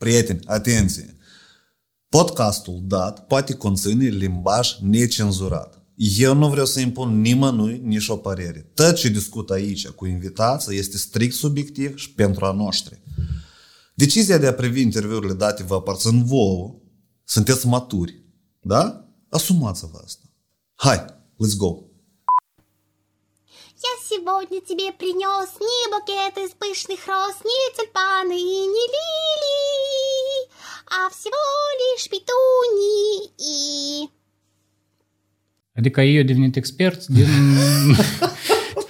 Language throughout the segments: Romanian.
Prieteni, atenție! Podcastul dat poate conține limbaj necenzurat. Eu nu vreau să impun nimănui nici o părere. Tot ce discut aici cu invitații este strict subiectiv și pentru a noștri. Decizia de a privi interviurile date vă aparțin vouă. Sunteți maturi. Да? Asumați-vă asta. Hai, let's go! Я сегодня тебе принес не букет из пышных роз, не тюльпаны и не лилии, а всего лишь петунии. Adică eu devenit expert din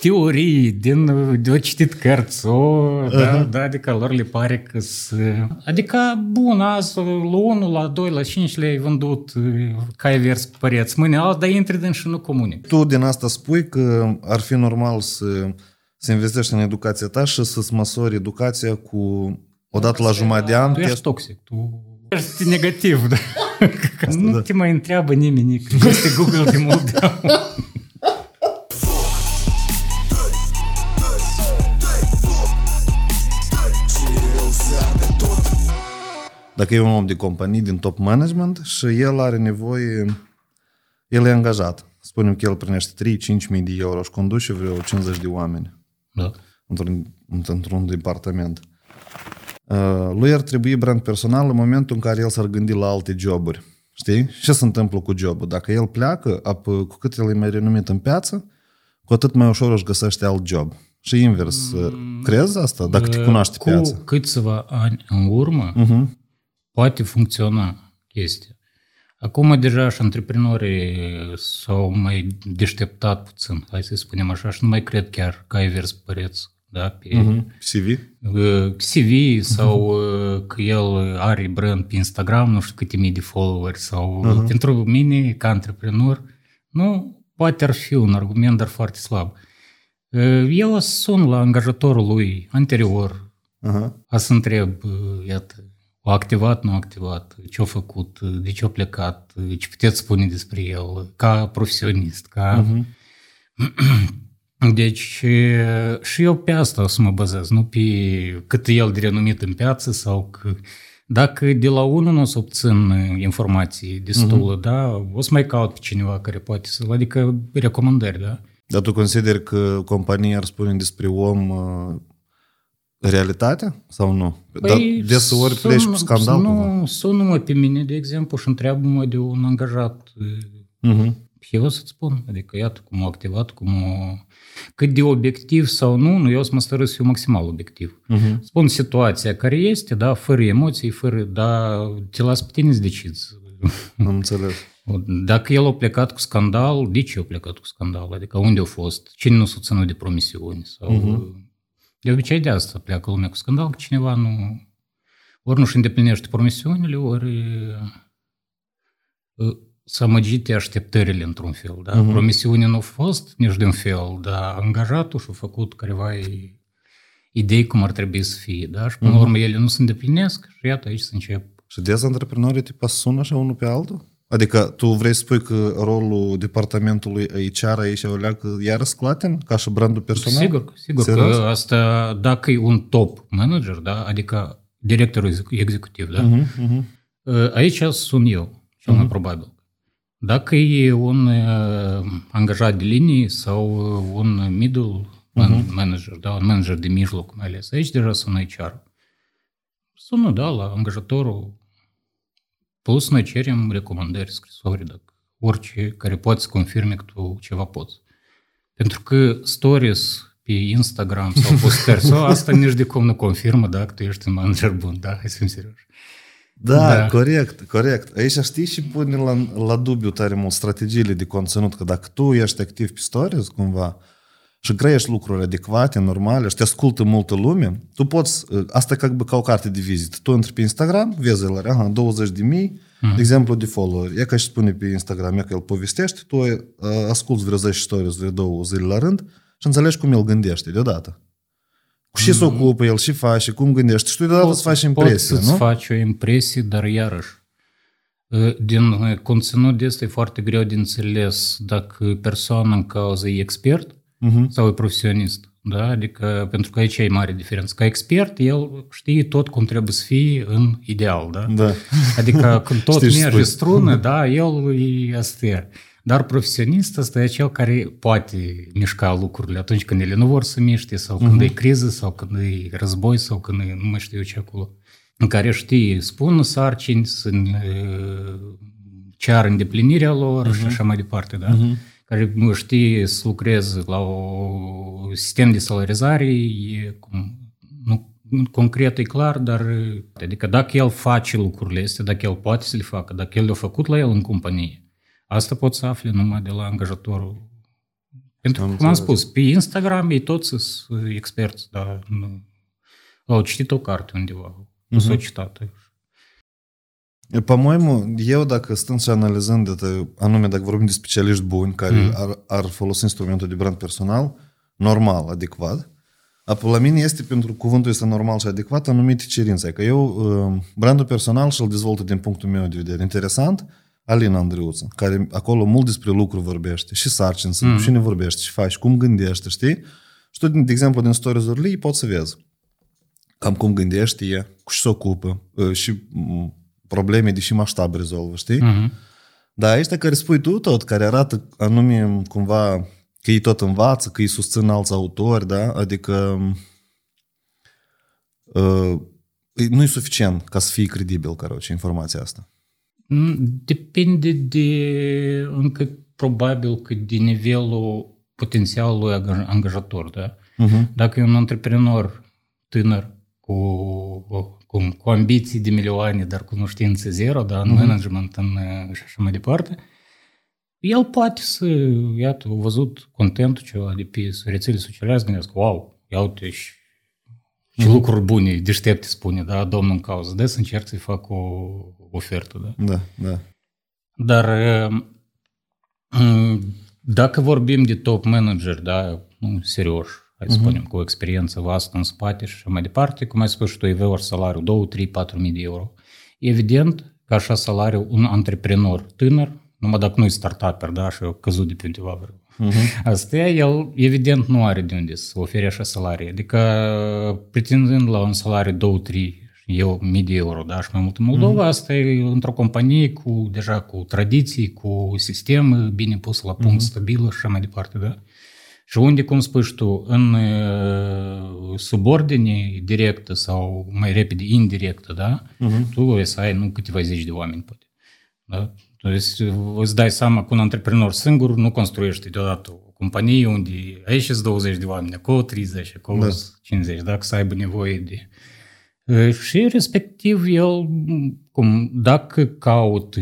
teorii, din de citit cărți, o, da, da, adică lor le pare că Adică, bun, azi la 1, la 2, la 5 le-ai vândut cai vers pe păreți, mâine alt, dar intri din și nu comunic. Tu din asta spui că ar fi normal să, să investești în educația ta și să-ți măsori educația cu odată la jumătate de an. Tu ești toxic, tu ești negativ, da? Că nu da. te mai întreabă nimeni, că este Google de mult de Dacă e un om de companie din top management și el are nevoie, el e angajat. Spunem că el primește 3-5 mii de euro și conduce vreo 50 de oameni da. într-un, într-un departament. Uh, lui ar trebui brand personal în momentul în care el s-ar gândi la alte joburi. Știi? Ce se întâmplă cu jobul? Dacă el pleacă, ap, cu cât el e mai renumit în piață, cu atât mai ușor își găsește alt job. Și invers. Mm, crezi asta? Dacă te cunoaște cu piața. Cu câțiva ani în urmă, uh-huh poate funcționa chestia. Acum deja și antreprenorii s-au mai deșteptat puțin, hai să spunem așa, și nu mai cred chiar că ai vers păreți da, pe uh-huh. CV? CV sau uh-huh. că el are brand pe Instagram, nu știu câte mii de followeri sau uh-huh. pentru mine, ca antreprenor, nu, poate ar fi un argument, dar foarte slab. Eu sun la angajatorul lui anterior, uh-huh. a să întreb, iată, a activat, nu a activat, ce a făcut, de ce a plecat, ce puteți spune despre el, ca profesionist, ca... Uh-huh. Deci și eu pe asta o să mă bazez, nu pe cât el de renumit în piață sau că... Dacă de la unul nu o să obțin informații destulă, uh-huh. da, o să mai caut pe cineva care poate să... Adică recomandări, da? Dar tu consideri că compania ar spune despre om realitatea sau nu? Păi, Dar deseori sun, pleci cu scandal. Nu, sună-mă pe mine, de exemplu, și întreabă-mă de un angajat. Uh-huh. Eu o să-ți spun, adică iată cum a activat, cum a... Cât de obiectiv sau nu, nu, eu o să mă stără să fiu maximal obiectiv. Uh-huh. Spun situația care este, da, fără emoții, fără, da, te las pe tine să decizi. Am înțeles. Dacă el a plecat cu scandal, de ce a plecat cu scandal? Adică unde a fost? Cine nu s-a ținut de promisiuni? Sau uh-huh de obicei de asta pleacă lumea cu scandal, că cineva nu... Ori nu-și îndeplinește promisiunile, ori să amăgite așteptările într-un fel. Da? Uh-huh. Promisiunea nu a fost nici de un fel, dar angajatul și-a făcut careva idei cum ar trebui să fie. Da? Și până uh-huh. la urmă ele nu se îndeplinesc și iată aici se încep. Și des antreprenorii te sună așa unul pe altul? Adică tu vrei să spui că rolul departamentului HR aici o leacă iar sclaten ca și brandul personal? Sigur, sigur Serios? că asta, dacă e un top manager, da, adică directorul executiv, da, uh-huh, uh-huh. aici sunt eu, cel mai uh-huh. probabil. Dacă e un uh, angajat de linie sau un middle uh-huh. manager, da, un manager de mijloc mai ales, aici deja sunt HR. Sună, da, la angajatorul Plus noi cerem recomandări, scrisori, dacă orice care poate să confirme că tu ceva poți. Pentru că stories pe Instagram sau postări sau asta nici de cum nu confirmă dacă tu ești un manager bun, da? Hai să fim serioși. Da, da, corect, corect. Aici știi și pune la, la dubiu tare mult strategiile de conținut, că dacă tu ești activ pe stories cumva și creiești lucruri adecvate, normale și te ascultă multă lume, tu poți, asta ca, ca o carte de vizită. Tu intri pe Instagram, vezi la aha, 20 de mii, mm-hmm. de exemplu, de follower. E ca și spune pe Instagram, e că el povestește, tu asculti vreo 10 stories, vreo două zile la rând și înțelegi cum el gândește deodată. Cu ce mm-hmm. se ocupă el, ce face, cum gândește. Și tu deodată îți faci impresie, poți nu? Poți faci o impresie, dar iarăși, din conținut de este foarte greu de înțeles dacă persoana în cauză e expert uh-huh. sau e profesionist. Da? Adică, pentru că aici e mare diferență. Ca expert, el știe tot cum trebuie să fie în ideal. Da? Da. Adică când tot Știi ce merge spui. strună, da, el e astea. Dar profesionist ăsta e cel care poate mișca lucrurile atunci când ele nu vor să miște sau când e criză sau când e război sau când e nu mai știu ce acolo. În care știe, spun sarcini, să uh, ceară îndeplinirea lor și așa mai departe, da? Care nu știe să lucreze la o sistem de salarizare, e cum, nu, concret e clar, dar adică dacă el face lucrurile astea, dacă el poate să le facă, dacă el le-a făcut la el în companie, asta pot să afle numai de la angajatorul. Pentru că, Am cum am înțeles. spus, pe Instagram ei toți sunt experți, dar nu, au citit o carte undeva, nu s-au citat. По-моему, eu dacă stând și analizând, de, anume dacă vorbim de specialiști buni care Mm. ar, ar folosi instrumentul de brand personal, normal, adecvat, apoi la mine este, pentru cuvântul este normal și adecvat, anumite cerințe. Că eu uh, brandul personal și-l dezvoltă din punctul meu de vedere. Interesant, Alina Andriuță, care acolo mult despre lucru vorbește, și sarcini sunt, mm. și vorbește, și faci, cum gândește, știi? Și tu, de exemplu, din stories-urile ei poți să vezi cam cum gândește e, cu ce se ocupă ă, și probleme de și maștab rezolvă, știi? Mm-hmm. Dar ăștia care spui tu tot, care arată anume cumva că ei tot învață, că ei susțin alți autori, da? Adică uh, nu e suficient ca să fie credibil, caroce, informația asta. Mm, Depinde de, încă probabil că de nivelul potențialului anga- angajator, da? Uh-huh. Dacă e un antreprenor tânăr cu, cu, cu ambiții de milioane, dar cunoștințe zero, da, în management în, și așa mai departe, el poate să, iată, a văzut contentul ceva de pe rețele sociale, să gândească, wow, ia uite și ce lucruri bune, deștepte spune, da, domnul în cauză, de să încerc să-i fac o ofertă, da. Da, da. Dar uh, dacă vorbim de top manager, da, nu, serios, hai să spunem, cu o experiență vastă în spate și așa mai departe, cum ai spus și tu, ei vor salariu 2, 3, 4 mii de euro. Evident că așa salariu un antreprenor tânăr, numai dacă nu e startuper, da, și a căzut de pe undeva vreo. Asta e, el evident nu are de unde să ofere așa salarii. Adică pretindând la un salariu 2-3 eu mii de euro, da, și mai mult în Moldova, asta e într-o companie cu deja cu tradiții, cu sistem bine pus la punct, stabil și așa mai departe, da. Și unde, cum spui și tu, în uh, subordine directă sau mai repede indirectă, da, tu o să ai nu câteva zeci de oameni, poate. Da? Deci îți dai seama că un antreprenor singur nu construiește deodată o companie unde aici sunt 20 de oameni, acolo 30, acolo Da. 50, dacă să aibă nevoie de... Uh, Și respectiv el, cum, dacă caut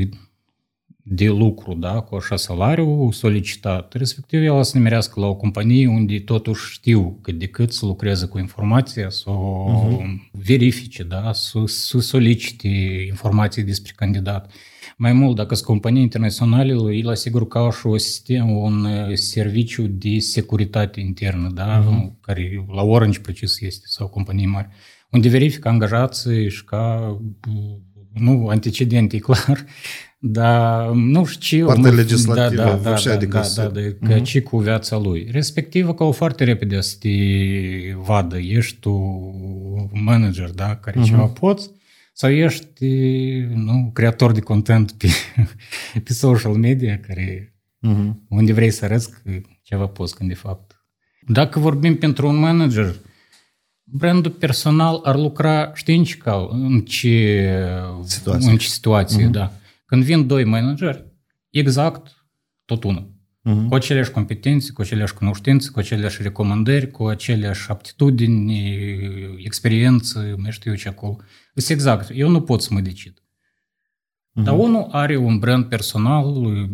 de lucru, da, cu așa salariu solicitat, respectiv el să nimerească la o companie unde totuși știu că decât să lucreze cu informația, să o verifice, da, să, să solicite informații despre candidat. Mai mult, dacă sunt companii internaționale, el asigur că au și o sistem, un uh, serviciu de securitate internă, da, care la Orange precis este, sau companii mari, unde verific angajații și ca, nu, antecedente, e clar, dar nu știu... Partea legislativă, da, da, da, da, adică da, da, da, uh-huh. ce cu viața lui. Respectiv, că o foarte repede să te vadă, ești tu manager, da, care uh-huh. ceva poți, sau ești, nu, creator de content pe, pe social media, care uh-huh. unde vrei să arăți ceva poți, când de fapt. Dacă vorbim pentru un manager, brandul personal ar lucra, știi în ce, cal, în ce Situație. În ce situație, da. Când vin doi manageri, exact tot unul. Mhm. Cu aceleași competențe, cu aceleași cunoștințe, cu aceleași recomandări, cu aceleași aptitudini, experiență, mai știu eu ce acolo. Este exact. Eu nu pot să mă decid. Dar unul are un brand personal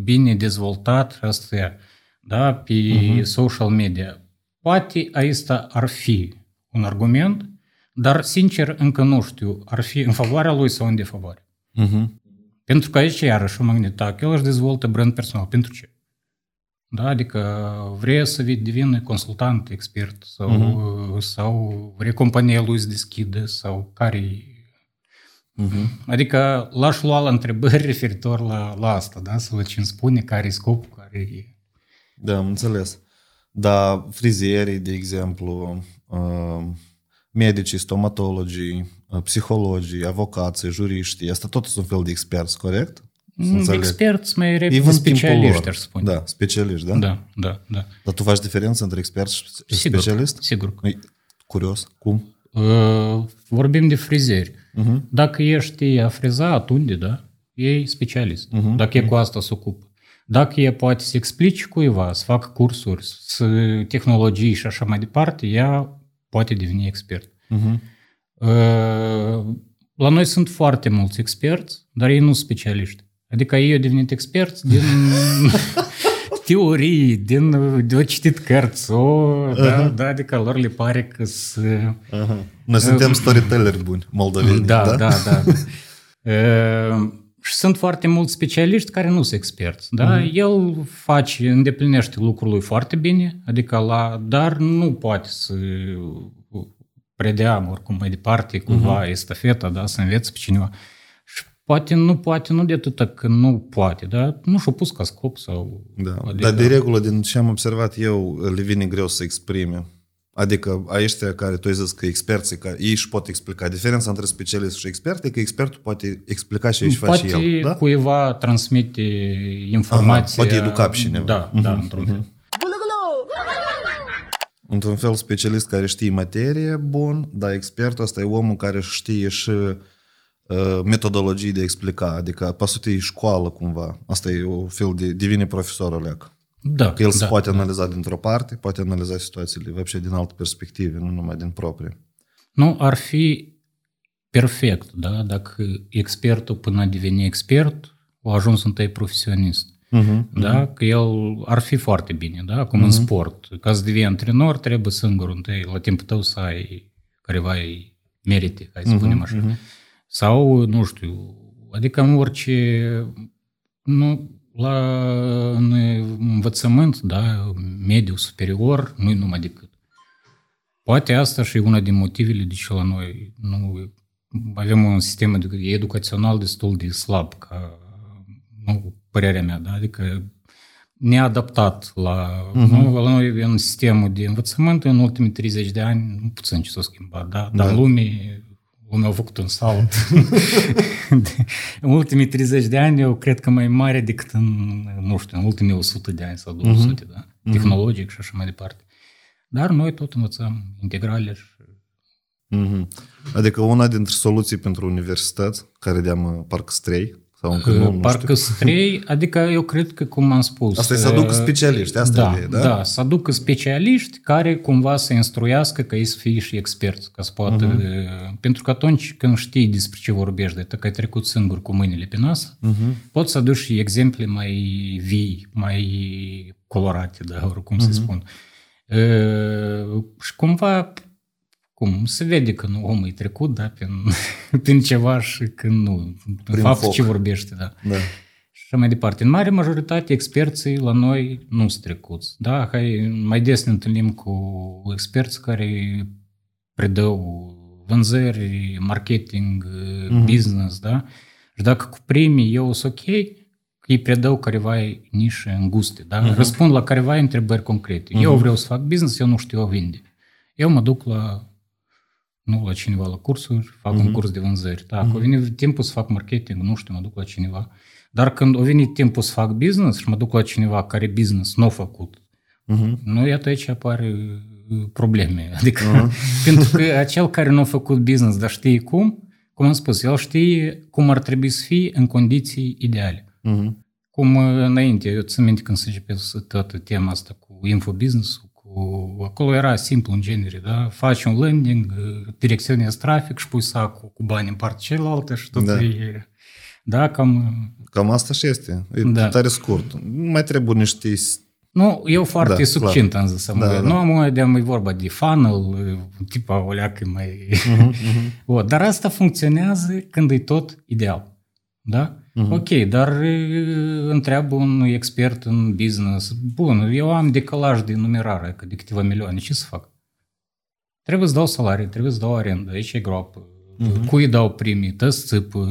bine dezvoltat, asta e, da, pe social media. Poate asta ar fi un argument, dar sincer încă nu știu, ar fi în favoarea lui sau în defavoare. Uh-huh. Pentru că aici iarăși mă gândit, tak, el își dezvoltă brand personal. Pentru ce? Da, adică vrei să vii devine consultant, expert sau, sau vrei compania lui să deschide sau care Uh-huh. Adică l-aș lua la întrebări referitor la, la asta, da? Să văd ce îmi spune, care e scopul, care e... Da, am înțeles. Dar frizierii, de exemplu, uh, medicii, stomatologii, uh, psihologii, avocații, juriștii, asta tot sunt fel de experți, corect? Mm, experți mai repede specialiști, aș spune. Da, specialiști, da? Da, da, da. Dar tu faci diferență între expert și sigur, specialist? Sigur. Curios, cum? Uh, vorbim de frizeri. Uh-huh. Dacă ești a friza, atunci, da, e specialist. Uh-huh. Dacă e cu asta se ocupă. Dacă e poate să explici cuiva, să facă cursuri, să tehnologii și așa mai departe, ea poate deveni expert. Uh-huh. La noi sunt foarte mulți experți, dar ei nu sunt specialiști. Adică ei au devenit experți din teorii, din de citit cărți, o, uh-huh. da, da, adică lor le pare că să... Uh-huh. Noi suntem storytelleri buni, moldoveni. Da, da, da. da. uh, și sunt foarte mulți specialiști care nu sunt experți. Da? Uh-huh. El face, îndeplinește lucrul lui foarte bine, adică la, dar nu poate să predea oricum mai departe, cumva, uh-huh. estafeta, da, să învețe pe cineva. Și poate nu poate, nu de atât că nu poate, dar nu și-a pus ca scop sau... Da. Adică... Dar de regulă, din ce am observat eu, le vine greu să exprime. Adică ăștia care tu ai zis că experții, că ei își pot explica. Diferența între specialist și expert e că expertul poate explica și își face el. Da? Poate cuiva transmite informații. Poate educa pe cineva. Da, uh-huh, da, într-un uh-huh. fel. Într-un fel, specialist care știe materie, bun, dar expertul ăsta e omul care știe și uh, metodologii de explica, adică pasute e școală cumva. Asta e o fel de devine profesor Oleac. Da, că el da, se poate da. analiza dintr-o parte, poate analiza situațiile вообще din alte perspective, nu numai din proprie. Nu, ar fi perfect, da, dacă expertul până a deveni expert, a ajuns întâi profesionist. Uh-huh, da? Uh-huh. Că el ar fi foarte bine, da? Cum uh-huh. în sport. Ca să devii antrenor, trebuie singur întâi, la timpul tău să ai careva merite, hai să uh-huh, spunem așa. Uh-huh. Sau, nu știu, adică în orice, nu, la în învățământ, da, mediu superior, nu numai decât. Poate asta și e una din motivele de ce la noi nu avem un sistem educațional destul de slab, ca nu, părerea mea, da? adică neadaptat la, uh-huh. nu, la noi în sistemul de învățământ în ultimii 30 de ani nu puțin ce s-a schimbat, da? dar da. lumii lumea a făcut un salt. în ultimii 30 de ani, eu cred că mai mare decât în, nu știu, în ultimii 100 de ani sau 200, uh-huh. da? tehnologic uh-huh. și așa mai departe. Dar noi tot învățăm integrale și Uh-huh. Adică una dintre soluții pentru universități, care deam parcă strei, sau încă nu, nu Parcă strei, adică eu cred că, cum am spus... Asta e să aducă specialiști, asta da, e, da? Da, să aducă specialiști care cumva să instruiască ca ei să fie și experți, ca să poată... Uh-huh. Pentru că atunci când știi despre ce vorbești, de că ai trecut singur cu mâinile pe nas, uh-huh. poți să aduci și exemple mai vii, mai colorate, da, oricum uh-huh. să spun. Uh, și cumva cum se vede că nu omul e trecut, da, prin, prin ceva și când nu, prin fapt foc. ce vorbește, da. da. Și mai departe. În mare majoritate, experții la noi nu sunt trecuți. Da, hai, mai des ne întâlnim cu experți care predau vânzări, marketing, mm-hmm. business, da? Și dacă cu primii eu sunt ok, îi predau careva nișe înguste, da? Mm-hmm. Răspund la careva întrebări concrete. Mm-hmm. Eu vreau să fac business, eu nu știu a vinde. Eu mă duc la nu la cineva la cursuri, fac uh-huh. un curs de vânzări. Da, uh-huh. a venit timpul să fac marketing, nu știu, mă duc la cineva. Dar când a venit timpul să fac business și mă duc la cineva care business nu a făcut, uh-huh. nu, iată aici apare probleme. Adică, uh-huh. pentru că acel care nu a făcut business, dar știe cum, cum am spus, el știe cum ar trebui să fie în condiții ideale. Uh-huh. Cum înainte, eu țin minte când se începe toată tema asta cu infobusiness acolo era simplu în genere, da? Faci un landing, direcționezi trafic și pui sacul cu bani în partea cealaltă și tot da. e... Da, cam... Cam asta și este. E da. tare scurt. Nu mai trebuie niște... Nu, eu foarte da, succint clar. am zis. Da, da. Nu am de e vorba de funnel, tipa o leacă mai... Uh-huh, uh-huh. o, dar asta funcționează când e tot ideal. Da? Uh-huh. Ok, dar întreabă un expert în business, bun, eu am decalaj de numerare, că de câteva milioane, ce să fac? Trebuie să dau salarii, trebuie să dau arendă, aici e groapă. Uh-huh. Cui dau primii, tăți țipă,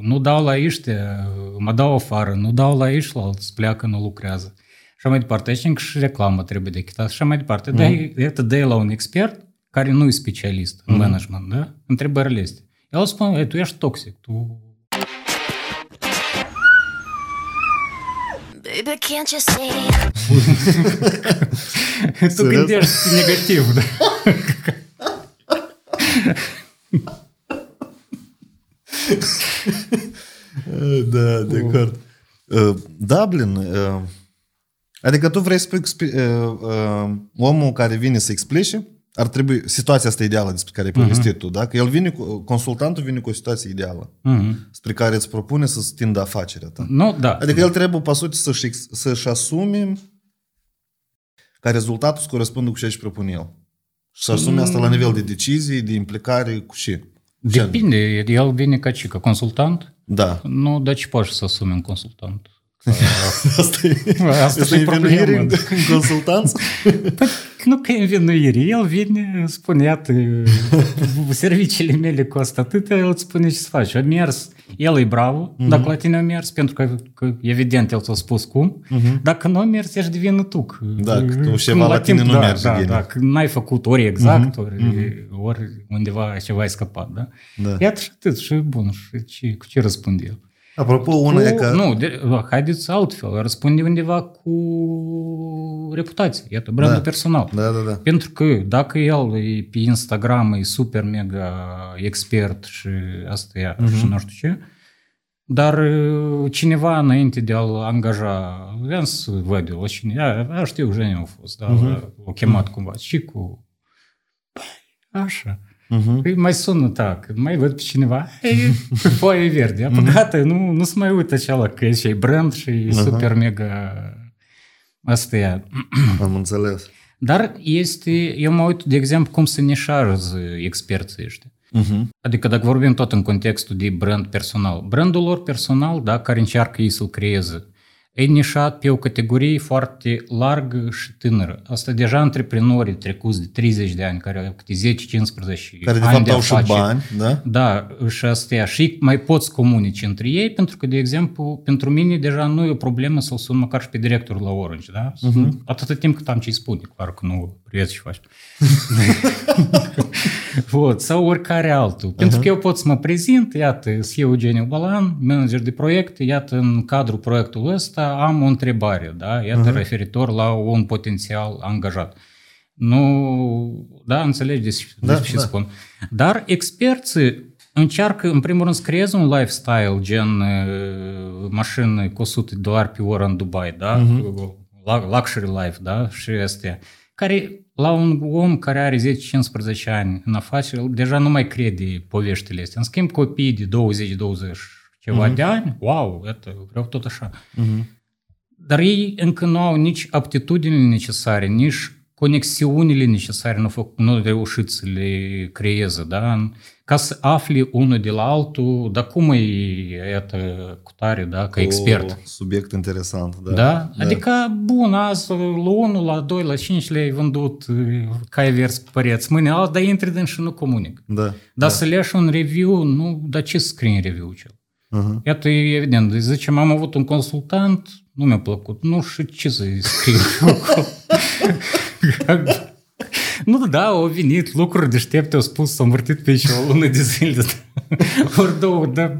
nu dau la ăștia, mă dau afară, nu dau la ăștia, alți pleacă, nu lucrează. așa mai departe. Aici și reclamă trebuie de chitat și așa mai departe. Mm. Dar iată, dă la un expert care nu e specialist în mm. management, da? Întrebările astea. El spune, tu ești toxic, tu Baby, can't you see? tu gândești negativ, da? da, de acord. Uh, Dublin, uh, adică tu vrei să spui uh, omul care vine să explice, ar trebui, situația asta ideală despre care ai povestit uh-huh. tu, da? Că el vine cu, consultantul vine cu o situație ideală, uh-huh. spre care îți propune să stindă afacerea ta. Nu, da. Adică el trebuie, pe sută, să-și, să-și asume ca rezultatul să corespundă cu ce își propune el. Și să asume asta la nivel de decizii, de implicare cu ce. Depinde, el vine ca ce, ca consultant? Da. Nu, dar ce poate să asume un consultant? Asta e, asta, asta e învinuire în consultanță? Păi, nu că e învinuire. El vine, spune, iată, serviciile mele costă atât, el îți spune ce să faci. A mers, el e bravo, uh-huh. dacă la tine a mers, pentru că, că evident el ți-a spus cum. Uh-huh. Dacă nu a mers, ești de vină tu. Da, tu ceva la tine nu da, merge da, bine. Da, că n-ai făcut ori exact, uh-huh. ori, uh-huh. ori undeva ceva ai scăpat. Da? Da. Iată și atât, și bun, și ce, cu ce răspunde el? Apropo, una cu, e că... Nu, de, haideți altfel, răspunde undeva cu reputație, iată, brandul da. personal. Da, da, da. Pentru că dacă el e pe Instagram e super mega expert și asta e uh-huh. și nu știu ce, dar cineva înainte de a-l angaja, vreau să văd eu la cine, a, a știu, Eugenio a fost, da, uh-huh. o chemat uh-huh. cumva, și cu, așa. Uh-huh. Mai sună, da, când mai văd pe cineva, e foaie verde. Apă uh-huh. gata, nu, nu se mai uită așa că e și brand și e uh-huh. super mega... Asta e. Am înțeles. Dar este, eu mă uit, de exemplu, cum se nișează experții ăștia. Uh-huh. Adică dacă vorbim tot în contextul de brand personal. Brandul lor personal, da, care încearcă ei să-l creeze, e nișat pe o categorie foarte largă și tânără. Asta deja antreprenorii trecuți de 30 de ani, care au câte 10-15 Care de ani fapt de au și afaceri. bani, da? Da, și astea. Și mai poți comunici între ei, pentru că, de exemplu, pentru mine deja nu e o problemă să-l sun măcar și pe directorul la Orange, da? Uh-huh. Atâta timp cât am ce-i spune, clar că nu curieți și faci. Vot, sau oricare altul. Uh-huh. Pentru că eu pot să mă prezint, iată, sunt Eugeniu Balan, manager de proiect, iată, în cadrul proiectului ăsta am o întrebare, da? Iată, uh-huh. referitor la un potențial angajat. Nu, da, înțelegi despre ce da. da. spun. Dar experții încearcă, în primul rând, să creeze un lifestyle gen uh, mașini cu 100 de dolari pe oră în Dubai, da? Uh-huh. Luxury life, da? Și astea. Care la un om care are 10-15 ani în afaceri, deja nu mai crede poveștile astea. În schimb, copiii de 20-20 ceva uh-huh. de ani, wow, iată, vreau tot așa. Uh-huh. Dar ei încă nu au nici aptitudinile necesare, nici conexiunile necesare, nu, fă, nu reușit să le creeze, da? Ca să afli unul de la altul, dar cum e iată, cu tare, da, ca expert. O, subiect interesant, da. Da? Adică, bun, azi la 1, la 2, la 5 le-ai vândut cai vers pe păreți, mâine alt, dar intri din și nu comunic. Da. Dar da. să leși un review, nu, dar ce scrie în review cel? Uh-huh. Iată, e evident, zicem, am avut un consultant, nu mi-a plăcut, nu știu ce să-i scriu Nu, da, au venit lucruri deștepte, au spus, s-au învârtit pe și o lună de zile. Ori două, da.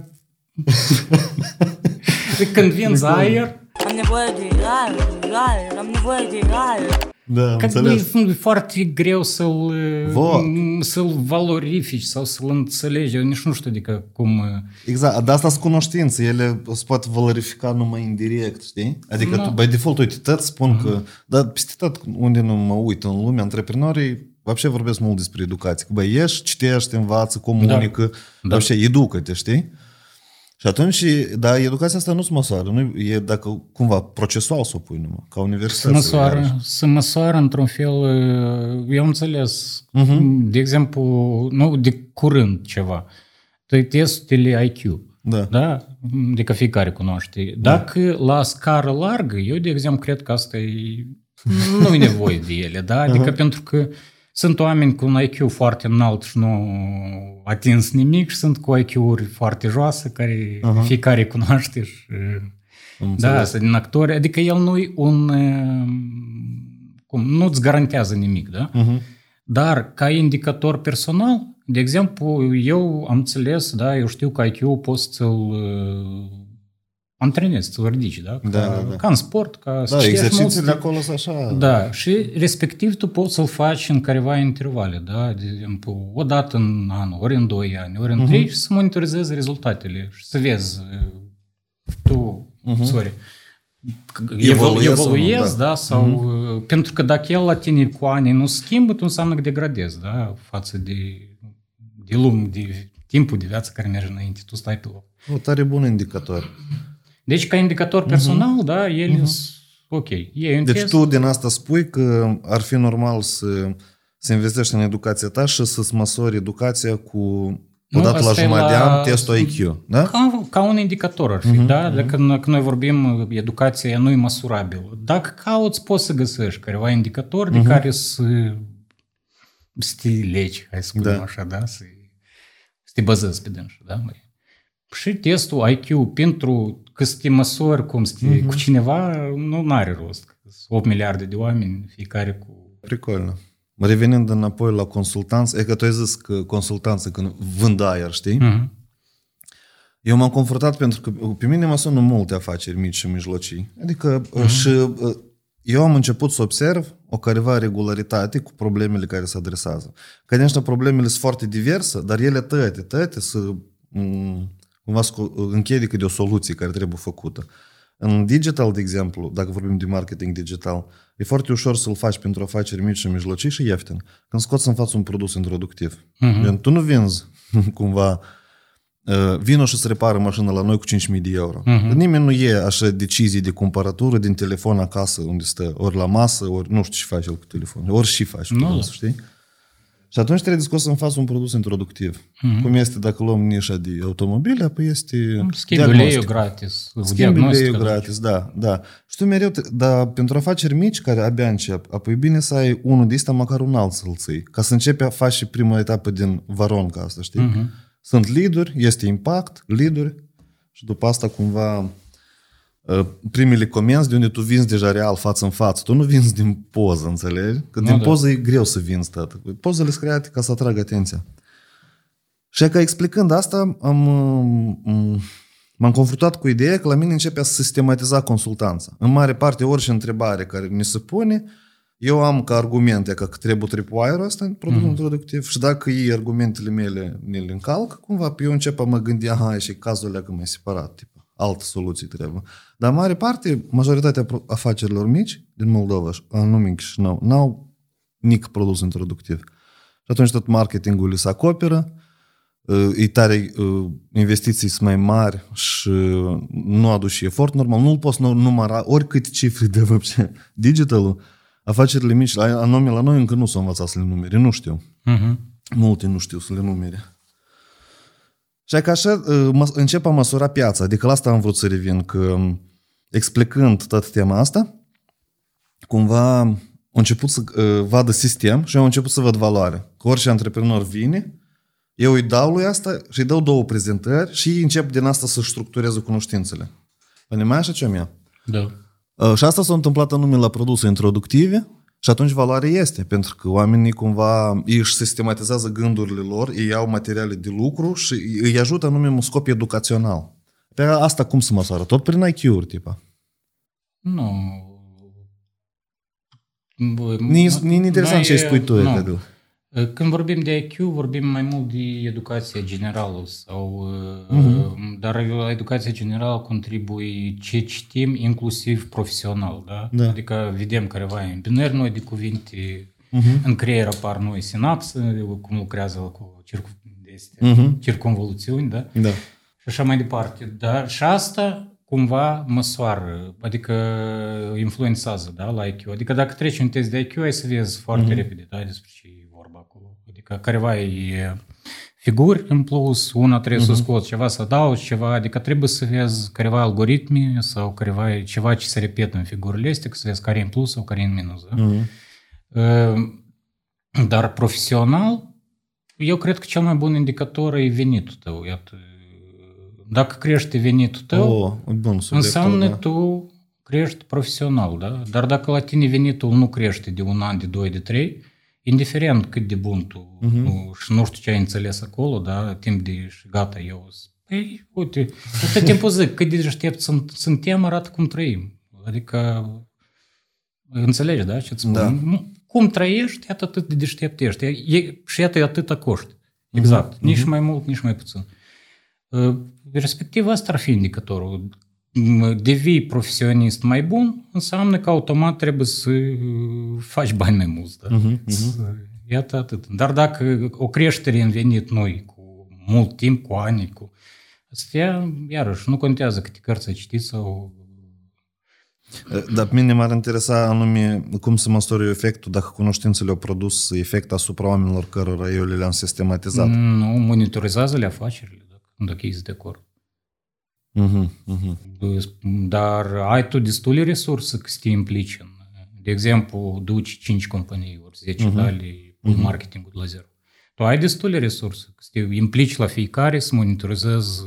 Când vinzi aer... Am nevoie de aer, aer, am nevoie de aer. Da, am Că înțeles. e foarte greu să-l, Vo. să-l valorifici sau să-l înțelegi. Eu nici nu știu adică cum... Exact, dar asta sunt cunoștințe, ele se pot valorifica numai indirect, știi? Adică Da. tu, by default, uite, tot spun că, dar peste tot unde nu mă uit în lume, antreprenorii вообще vorbesc mult despre educație. Că, băi, ieși, citești, învață, comunică, Da. da. educă-te, știi? Și atunci, dar educația asta nu se măsoară, nu e dacă cumva procesual să o pui numai, ca Să universitate. măsoară, iarăși. să măsoară într-un fel, eu am înțeles, uh-huh. de exemplu, nu de curând ceva, Te- testele IQ, Da. da? Adică fiecare cunoaște. Dacă la scară largă, eu, de exemplu, cred că asta e... Nu e nevoie de ele, da? Adică pentru că sunt oameni cu un IQ foarte înalt și nu atins nimic și sunt cu IQ-uri foarte joase care fiecare cunoaște și Am Da, înțeles. asta din actori. Adică el nu e un... uh, Cum, nu-ți garantează nimic, da? Mhm. Dar ca indicator personal, de exemplu, eu am înțeles, da, eu știu că IQ poți să-l uh, antrenezi, să-l ridici, da? Ca, Da, da, da. ca în sport, ca să Da, citești exercițiile mulți- acolo sunt așa. Da, și respectiv tu poți să-l faci în careva intervale, da? De exemplu, o dată în an, ori în doi ani, ori în trei și să monitorizezi rezultatele și să vezi uh, tu, sorry, Evoluezi evoluezi, sau nu, evoluezi da. da, sau... uh, Pentru că dacă el la tine cu ani nu schimbă, tu înseamnă că degradezi, da? Față de, de lume, de timpul de viață care merge înainte, tu stai pe loc. O tare bun indicator. Deci, ca indicator personal, da, el uh ok. E un Deci test. tu din asta spui că ar fi normal să, să investești în educația ta și să-ți măsori educația cu Nu, odată la asta e jumătate de la- an testul IQ, da? Ca, ca un indicator ar fi, uh-huh, da? Dacă când, când noi vorbim educația nu e măsurabilă. Dacă cauți, poți să găsești careva indicatori uh-huh. de care să, să te legi, hai să spunem Da. așa, da? Să, să te bazezi pe dânsul, da? Măi? Și testul IQ pentru că să te măsori cum să te, uh-huh. cu cineva, nu are rost. 8 miliarde de oameni, fiecare cu... Pricolă. Revenind înapoi la consultanță, e că tu ai zis că consultanță când vând aer, știi? Uh-huh. Eu m-am confruntat pentru că pe mine mă sună multe afaceri mici și mijlocii. Adică uh-huh. și uh, eu am început să observ o careva regularitate cu problemele care se adresează. Că niște problemele sunt foarte diverse, dar ele tăiate, tăiate să cumva sco- închedică de o soluție care trebuie făcută. În digital, de exemplu, dacă vorbim de marketing digital, e foarte ușor să-l faci pentru afaceri mici și mijlocii și ieftin. Când scoți în față un produs introductiv. Uh-huh. Tu nu vinzi cumva uh, vino și să repară mașina la noi cu 5.000 de euro. Uh-huh. Nimeni nu e așa decizii de cumpărătură din telefon acasă unde stă, ori la masă, ori nu știu ce faci el cu telefon, ori și faci cu Nu, produs, da. știi? Și atunci trebuie scos în față un produs introductiv. Uh-huh. Cum este dacă luăm nișa de automobile, apoi este Schimbi diagnostic. uleiul gratis. Schimbi diagnostic uleiul aduci. gratis, da, da. Și tu mereu, te- dar pentru afaceri mici care abia încep, apoi e bine să ai unul de ăsta, măcar un alt să-l ții, ca să începi a face și prima etapă din varonca asta, știi? Mhm. Sunt lead este impact, lead și după asta cumva uh, primele comenzi de unde tu vinzi deja real față în față. Tu nu vinzi din poză, înțelegi? Că Nu, din da. poză e greu să vinzi tată. Pozele sunt create ca să atragă atenția. Și că explicând asta, am, um, m-am confruntat cu ideea că la mine începe a sistematiza consultanța. În mare parte, orice întrebare care mi se pune, eu am ca argumente că trebuie tripwire ăsta în produsul mm-hmm. introductiv și dacă ei argumentele mele ne le încalc, cumva pe eu încep a mă gândi, aha, și cazul ăla că mai separat, tip, altă soluție trebuie. Dar în mare parte, majoritatea pro- afacerilor mici din Moldova, anume Chișinău, n-au nic produs introductiv. Și atunci tot marketingul li se acoperă, uh, e tare, uh, investiții sunt mai mari și nu aduci efort normal, nu-l poți nu- număra oricât cifre de вообще. Digitalul, afacerile mici, la- anume la noi încă nu s-au învățat să le numere, nu știu. Mhm. Multe nu știu să le numere. Și că așa uh, mă- încep a măsura piața. Adică la asta am vrut să revin, că um, explicând toată tema asta, cumva am început să uh, vadă sistem și eu am început să văd valoare. Că orice antreprenor vine, eu îi dau lui asta și îi dau două prezentări și ei încep din asta să structureze cunoștințele. Понимаешь așa ce mea? Da. Uh, Și asta s-a întâmplat anume la produse introductive și atunci valoarea este, pentru că oamenii cumva ei își sistematizează gândurile lor, ei iau materiale de lucru și îi ajută anume un scop educațional. Pe asta cum se măsoară? Tot prin IQ-uri, tipa. Nu. Ni ni interesant ce spui tu, nu. Edil. Când vorbim de IQ, vorbim mai mult de educație generală sau Mhm. dar la educația generală contribuie ce citim, inclusiv profesional, da? Da. Adică vedem careva îmbinări noi de cuvinte, Mhm. în creier apar noi sinapse, cum lucrează cu circu, este, Mhm. circunvoluțiuni, da? Da. și așa mai departe. Dar și asta cumva măsoară, adică influențează da, la IQ. Adică dacă treci un test de IQ, ai să vezi foarte mm-hmm. repede da, despre ce e vorba acolo. Adică careva e figuri în plus, una trebuie mm-hmm. să scoți ceva, să adaugi ceva, adică trebuie să vezi careva algoritmi sau careva ceva ce se repetă în figurile astea, că să vezi care e în plus sau care e în minus. Da? Mhm. Uh, Dar profesional, eu cred că cel mai bun indicator e venitul tău. Iată, Dacă crește venitul tău, Oh, bun subiectul, înseamnă da. tu crești profesional, da? Dar dacă la tine venitul nu crește de un an, de doi, de trei, indiferent cât de bun tu Mhm. nu, și nu știu ce ai înțeles acolo, da, timp de și gata, eu sunt- Păi, uite, tot timpul zic, cât de deștept sunt, suntem, arată cum trăim. Adică, înțelegi, da, ce-ți spun? Da. Nu, Cum trăiești, iată atât de deștept ești. E, și iată atâta coști. Exact. Nici mai mult, nici mai puțin. Uh, Respectiv, asta ar fi indicatorul. M- Devii profesionist mai bun, înseamnă că automat trebuie să uh, faci bani mai mulți. Da? Să- Iată atât. Dar dacă o creștere în venit noi, cu mult timp, cu ani, cu... Astea, iarăși, nu contează câte cărți ai citit sau... Dar pe mine m-ar interesa anume cum să măsori eu efectul dacă cunoștințele au produs efect asupra oamenilor cărora eu le-am sistematizat. Nu, monitorizează-le afacerile, dacă, dacă ești de acord. Mhm, mhm. Dar ai tu destule resurse că să te implici în... De exemplu, duci 5 companii, ori 10 uh-huh. dali uh marketingul de la zero. Tu ai destule resurse că să te implici la fiecare, să monitorizezi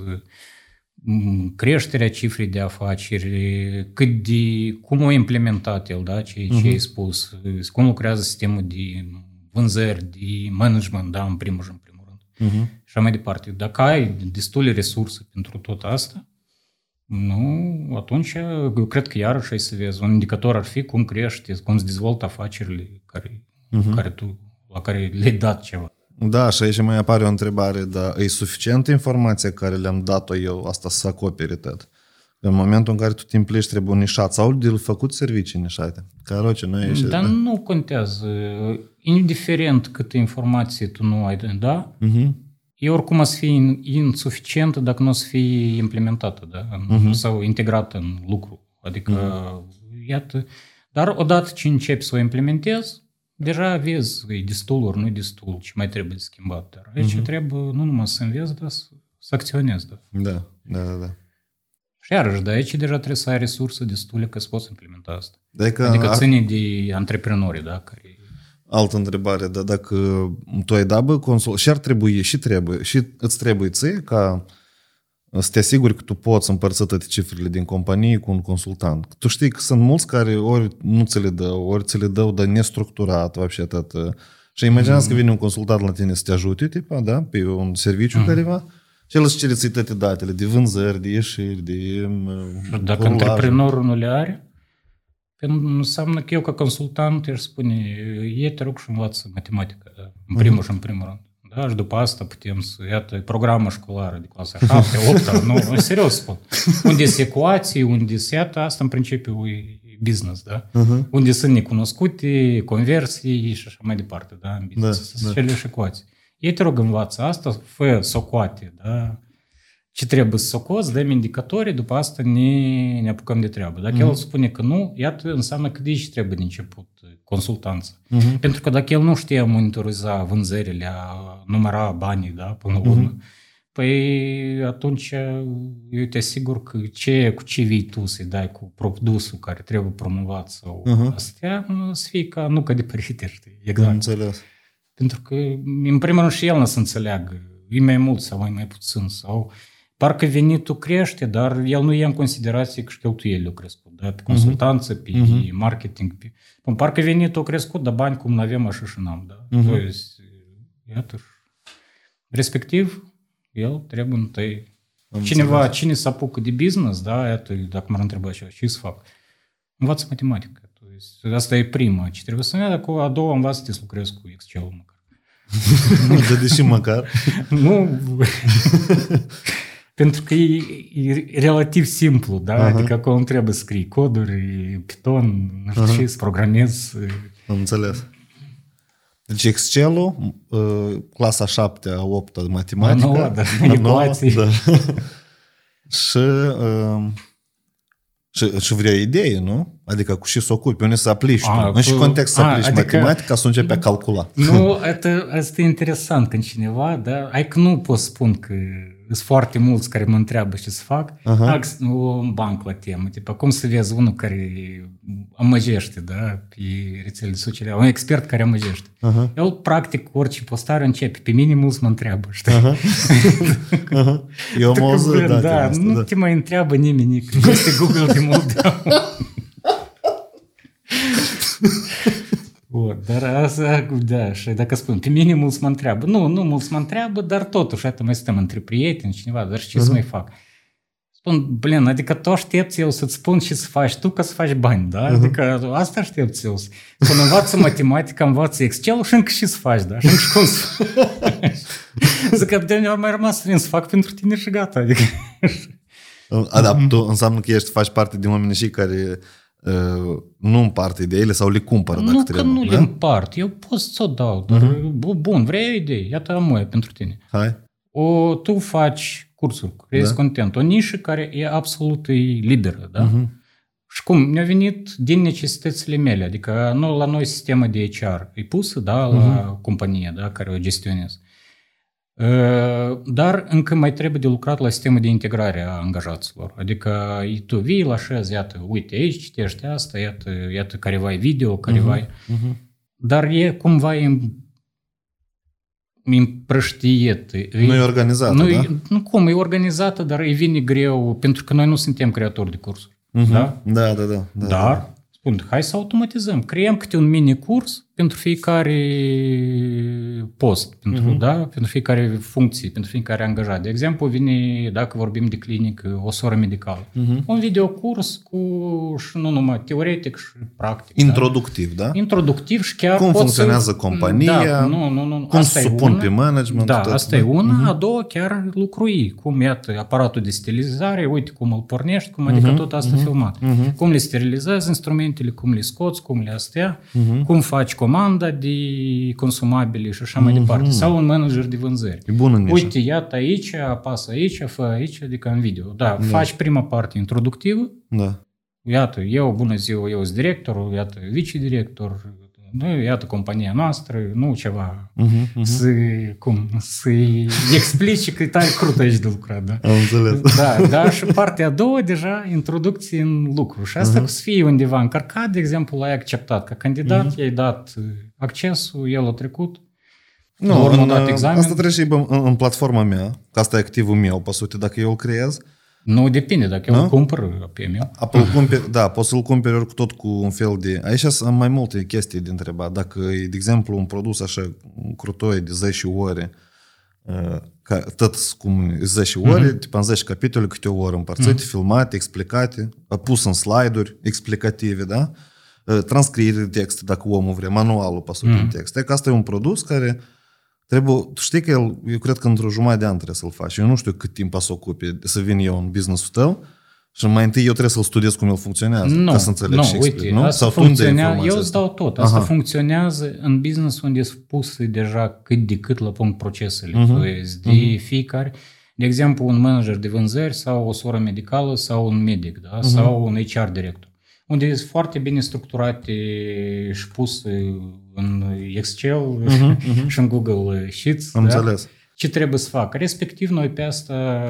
m, creșterea cifrei de afaceri, cât de, cum o implementat el, da, ce, ce ai spus, cum lucrează sistemul de vânzări, de management, da, în primul și în primul rând. Mhm. Și așa mai departe. Dacă ai destule resurse pentru tot asta, nu, atunci eu cred că iarăși ai să vezi. Un indicator ar fi cum crește, cum îți dezvoltă afacerile care, care tu, la care le-ai dat ceva. Da, și aici mai apare o întrebare, dar e suficientă informația care le-am dat-o eu asta să acopere tot? În momentul în care tu te implici trebuie un nișat sau de făcut servicii nișate. Caroce, nu e și... Dar nu contează. Indiferent câtă informație tu nu ai da, Mhm. E oricum o să fie in- insuficientă dacă nu o să fie implementată da? uh-huh. sau integrată în lucru. Adică, uh-huh. iată, dar odată ce începi să o implementezi, deja vezi că e destul ori nu e destul, ce mai trebuie de schimbat. Dar aici uh-huh. trebuie nu numai să înveți, dar să, să acționezi. Da. Da, da, da. da. Și iarăși, de aici deja trebuie să ai resurse destule ca să poți implementa asta. Adică, Adică a- ține de antreprenori, da, care altă întrebare, dar dacă tu ai dat, bă, consul, și ar trebui, și trebuie, și îți trebuie ție ca să te asiguri că tu poți împărți toate cifrele din companie cu un consultant. Tu știi că sunt mulți care ori nu ți le dă, ori ți le dă, dar nestructurat, вообще tot. Și imaginează că vine un consultant la tine să te ajute, tipa, da, pe un serviciu mm. careva, și el îți cere ție toate datele de vânzări, de ieșiri, de uh, Dacă rulaj. antreprenorul nu le are, pe- Înseamnă că eu ca consultant își spune, e te rog și învață matematică, da? în primul și în primul rând. Da? Și după asta putem să, iată, programă școlară de clasa 7, 8, nu, nu, serios spun. Unde sunt ecuații, unde sunt, iată, asta în principiu e business, da? Mhm. Unde sunt necunoscute, conversii și așa mai departe, da? În business. Da, Sunt da. cele și ecuații. Ei te rog învață asta, fă socoate, da? Ce trebuie să socoți, dăm indicatorii, după asta ne, ne apucăm de treabă. Dacă el spune că nu, iată, înseamnă că de aici trebuie de început uh, consultanță. Mhm. Pentru că dacă el nu știe a monitoriza vânzările, a număra banii, da, până la urmă, păi atunci eu te asigur că ce, cu ce vii tu să-i dai cu produsul care trebuie promovat sau Mhm. astea, nu să fie ca nu ca de părinte, știi? Am Exact. înțeles. Pentru că, în primul rând, și el nu să înțeleagă. E mai mult sau mai, mai puțin. Sau Parcă venitul crește, dar el nu ia în considerație că știu tu au crescut. Da? Pe consultanță, pe uh-huh. marketing. Pe... Bun, parcă venitul a crescut, dar bani cum n-avem, așa și n-am. Da? Uh-huh. Deci, iată. Respectiv, el trebuie întâi Cineva, cine se apucă de business, da, iată, dacă m-ar întreba așa, ce să fac? Învață matematică. Asta e prima. Ce trebuie să ne dacă a doua învață te să lucrezi cu Excel măcar. Dar deși măcar. nu. Pentru că e, e relativ simplu, da? Uh-huh. Adică acolo nu trebuie să scrii coduri, Python, nu știu uh-huh. ce, să programezi. Am înțeles. Deci Excel-ul, clasa 7 a 8 de matematică. Nu 9, da, a da. și, și, și vrea idee, nu? Adică cu ce să ocupi, unde să aplici a, tu. Cu, în context să aplici adică, matematica, să începi a calcula. Nu, asta, asta e interesant când cineva, da? Hai că nu pot spun că sunt foarte mulți care mă întreabă ce să fac, Aha. Ax, un banc la temă, tipa, cum să vezi unul care amăgește, da, pe rețelele sociale, un expert care amăgește. Aha. Eu, practic, orice postare începe, pe mine mulți mă întreabă, știi? Aha. Aha. Eu am Că, auzit, bă, da, da, da, asta, nu da. te mai întreabă nimeni, că este Google de mult de acum. Bun, dar asta, da, și dacă spun, pe mine mulți mă întreabă. Nu, nu mulți mă întreabă, dar totuși, atât mai suntem între prieteni, cineva, dar și ce să mai fac? Spun, blin, adică tu aștepți eu să-ți spun ce să faci tu ca să faci bani, da? Adică asta aștepți eu. Spun, învață matematică, învață Excel și încă și să faci, da? Și încă și cum să faci. Zic că de ori mai rămas strâns, să fac pentru tine și gata. Adică, A, da, tu înseamnă că ești, faci parte din oamenii și care uh, nu împart ideile sau le cumpără dacă nu că trebuie. nu le da? împart, eu pot să o dau, dar bu- bun, vrei o idee, iată am o pentru tine. Hai. O, tu faci cursuri, creezi Da. content, o nișă care e absolut e liberă, da? Și cum? Mi-a venit din necesitățile mele, adică nu la noi sistemul de HR e pusă, da, la companie, da, care o gestionez. Uh, Dar încă mai trebuie de lucrat la sistemul de integrare a angajaților. Adică e tu vii, la așezi, iată, uite aici, citești asta, iată, iată careva e video, careva e... Dar e cumva e împrăștiet. Nu e organizată, nu, da? e, nu cum, e organizată, dar îi vine greu, pentru că noi nu suntem creatori de cursuri. Da? Da, da, da. da. Dar, spun, hai să automatizăm. Creăm câte un mini-curs pentru fiecare post, pentru, da? pentru fiecare funcție, pentru fiecare angajat. De exemplu, vine, dacă vorbim de clinică, o soră medicală. Un videocurs cu, și nu numai teoretic și practic. da? Introductiv, da? Introductiv și chiar Cum poți funcționează să... compania, Da, nu, nu, nu. cum asta se e supun una. pe management, Da, tot, asta da. e una. A doua, chiar lucrui. Cum, iată, aparatul de stilizare, uite cum îl pornești, cum adică tot asta filmat. Cum le sterilizezi instrumentele, cum le scoți, cum le astea, cum faci comanda de consumabile și așa mai departe. Sau un manager de vânzări. E bună nișă. Uite, iată aici, apasă aici, fă aici, adică în video. Da, faci prima parte introductivă, Da. Iată, eu, bună ziua, eu sunt directorul, iată, vicedirector, nu, iată, compania noastră, nu ceva Mhm, să, cum, să-i explici că e tare crut aici de lucrat, da? Am înțeles. Da, da, și partea a doua, deja, introducție în lucru. Și asta uh-huh. să fie undeva încărcat, de exemplu, l-ai acceptat ca candidat, uh-huh. i-ai dat uh, accesul, el a trecut, Nu, la urmă în, dat examen. asta trebuie și în, în, în platforma mea, că asta e activul meu, pe sute, dacă eu îl creez, Nu depinde, dacă eu îl cumpăr pe meu. Apoi îl cumperi, da, poți să-l cumperi ori cu tot cu un fel de... Aici sunt mai multe chestii de întrebat. Dacă e, de exemplu, un produs așa crutoi de 10 ore, uh, ca, tot cum 10 ore, mm-hmm. tipa în 10 capitole, câte o oră împărțite, mm-hmm. filmate, explicate, uh, pus în slide-uri explicative, da? Uh, Transcriere de text, dacă omul vrea, manualul pasut mm-hmm. în text. E că asta e un produs care trebuie, tu știi că el, eu cred că într-o jumătate de an trebuie să-l faci. Eu nu știu cât timp să ocupe să vin eu în business-ul tău și mai întâi eu trebuie să-l studiez cum el funcționează, Nu, ca să înțeleg nu, și explic, uite, nu? asta Sau tu îmi dai funcționează, informația eu îți asta? dau tot. Asta Aha. funcționează în business unde sunt puse deja cât de cât la punct procesele. Mhm. Uh-huh. De fiecare, de exemplu, un manager de vânzări sau o soră medicală sau un medic, da? Mhm. uh-huh. sau un HR director. Unde sunt foarte bine structurate și puse în Excel uh-huh. și în Google Sheets. Mhm, Am da? înțeles. Ce trebuie să facă. Respectiv, noi pe asta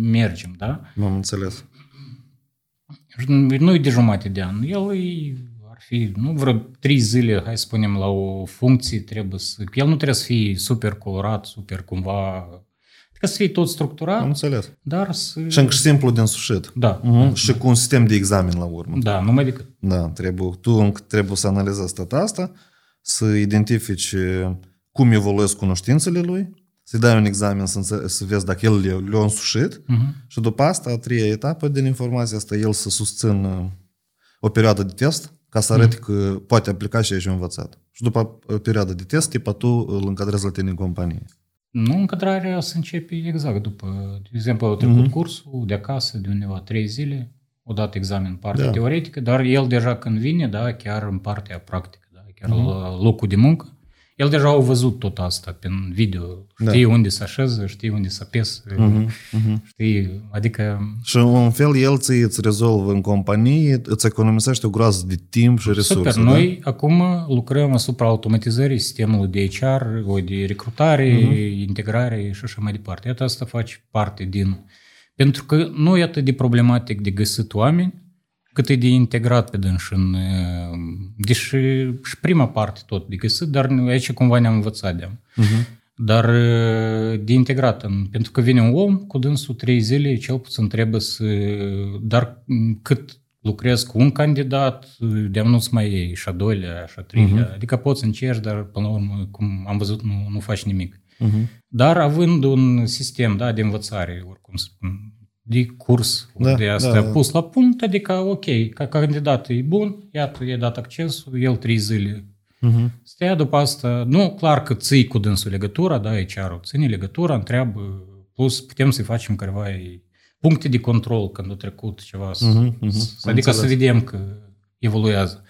mergem, da? Am înțeles. nu e de jumate de an. El e, ar fi, nu vreo trei zile, hai să spunem, la o funcție, trebuie să... El nu trebuie să fie super colorat, super cumva... Trebuie să fie tot Am structurat, înțeles. dar să... Și încă și simplu de însușit. Da, Uh-huh. Și cu un sistem de examen la urmă. da, numai decât. Da, trebuie, tu încă trebuie să analizezi tot asta, să identifici uh, cum evoluezi cunoștințele lui, să-i dai un examen să, înțe- să vezi dacă el le- le-a însușit Uh-huh. și după asta, a treia etapă din informația asta, el să susțină o perioadă de test ca să arăte că poate aplica și aici a învățat. Și după o perioadă de test, tipa tu îl încadrezi la tine în companie. Nu, încadrarea se începe exact după, de exemplu, au trecut uh-huh. cursul de acasă, de undeva trei zile, o dat examen partea Da. da. teoretică, dar el deja când vine, da, chiar în partea practică, da, chiar uh-huh. la locul de muncă, El deja a văzut tot asta prin video. Știi unde se așeză, știi unde se apesă, știi, adică... Și în fel el ți îți rezolvă în companie, îți economisește o groază de timp și resurse. Super, da? noi acum lucrăm asupra automatizării sistemului de HR, o de recrutare, integrare și așa mai departe. Iată asta face parte din... Pentru că nu e atât de problematic de găsit oameni, cât e de integrat pe dânsi în... uh, Deși și prima parte tot de găsit, dar aici cumva ne-am învățat de Dar uh, de integrat, în, pentru că vine un om cu dânsul trei zile, cel puțin trebuie să... Dar m, cât lucrez cu un candidat, de nu-ți mai iei și a doilea, și a treilea. Adică poți încerci, dar până la urmă, cum am văzut, nu, nu faci nimic. Dar având un sistem da, de învățare, oricum să spun, de curs Da, de asta da, da. pus la punct, adică ok, ca candidat e bun, iată, i-a dat accesul, el trei zile Stea după asta, nu clar că ții cu dânsul legătura, da, HR-ul ține legătura, întreabă, plus putem să-i facem careva puncte de control când a trecut ceva, să, Mhm, mhm, să- adică să înțeles. vedem că evoluează.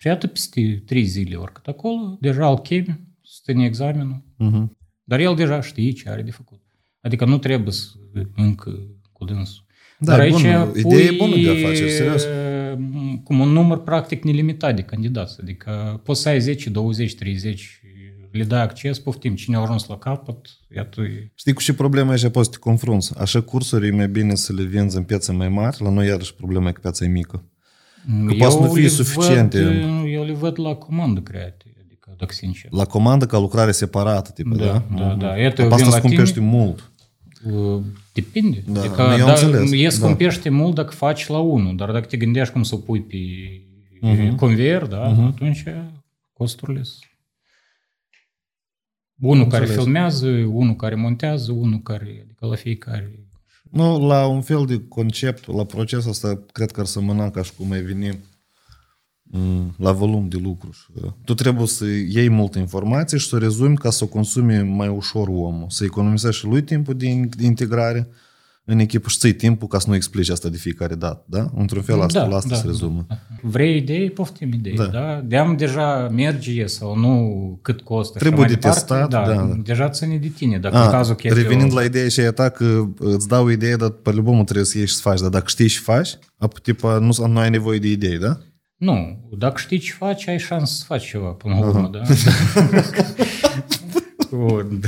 Și iată peste trei zile oricât acolo, deja îl chemi, să ține examenul, Mhm. dar el deja știe ce are de făcut. Adică nu trebuie să încă cu dânsul. Da, Dar e aici bună, idee e pui, bună de afaceri, serios. e, Cum un număr practic nelimitat de candidați. Adică poți să ai 10, 20, 30, le dai acces, poftim, cine a ajuns la capăt, iată, e- Știi cu ce problema aici poți să te confrunți? Așa cursuri e mai bine să le vinzi în piațe mai mari, la noi iarăși problema e că piața e mică. Că poate să nu fie le suficiente. Văd, eu le văd la comandă create, adică, dacă sincer. La comandă ca lucrare separată, tipă, Da, da? da, Mhm. da. Iată, Dar eu pe vin asta la scumpește tine. mult. Uh, Depinde. Da, adică, eu am da, înțeles, e da. scumpește mult dacă faci la unul, dar dacă te gândești cum să o pui pe Mhm. conveier, da, atunci costurile sunt. Unul care înțeles. filmează, unul care montează, unul care, adică la fiecare. Nu, la un fel de concept, la procesul ăsta, cred că ar semăna ca și cum ai veni mm, la volum de lucru. Și, uh, Tu trebuie să iei multe informații și să o rezumi ca să o consumi mai ușor omul. Să economisești și lui timpul de in- de integrare în echipă și să timpul ca să nu explici asta de fiecare dată. Da? Într-un fel asta, la asta se rezumă. Da. Vrei idei, poftim idei, Da. da. da? De-am deja merge sau nu, cât costă Trebuie și de mai departe, testat, da, da. Deja ține de tine, dacă în cazul că este revenind o- la ideea și ta că îți dau idee, dar pe любому trebuie să ieși și să faci. Dar dacă știi și faci, ap- tipa, nu, nu ai nevoie de idei, da? Nu, dacă știi ce faci, ai șansă să faci ceva până la urmă, da? Bun.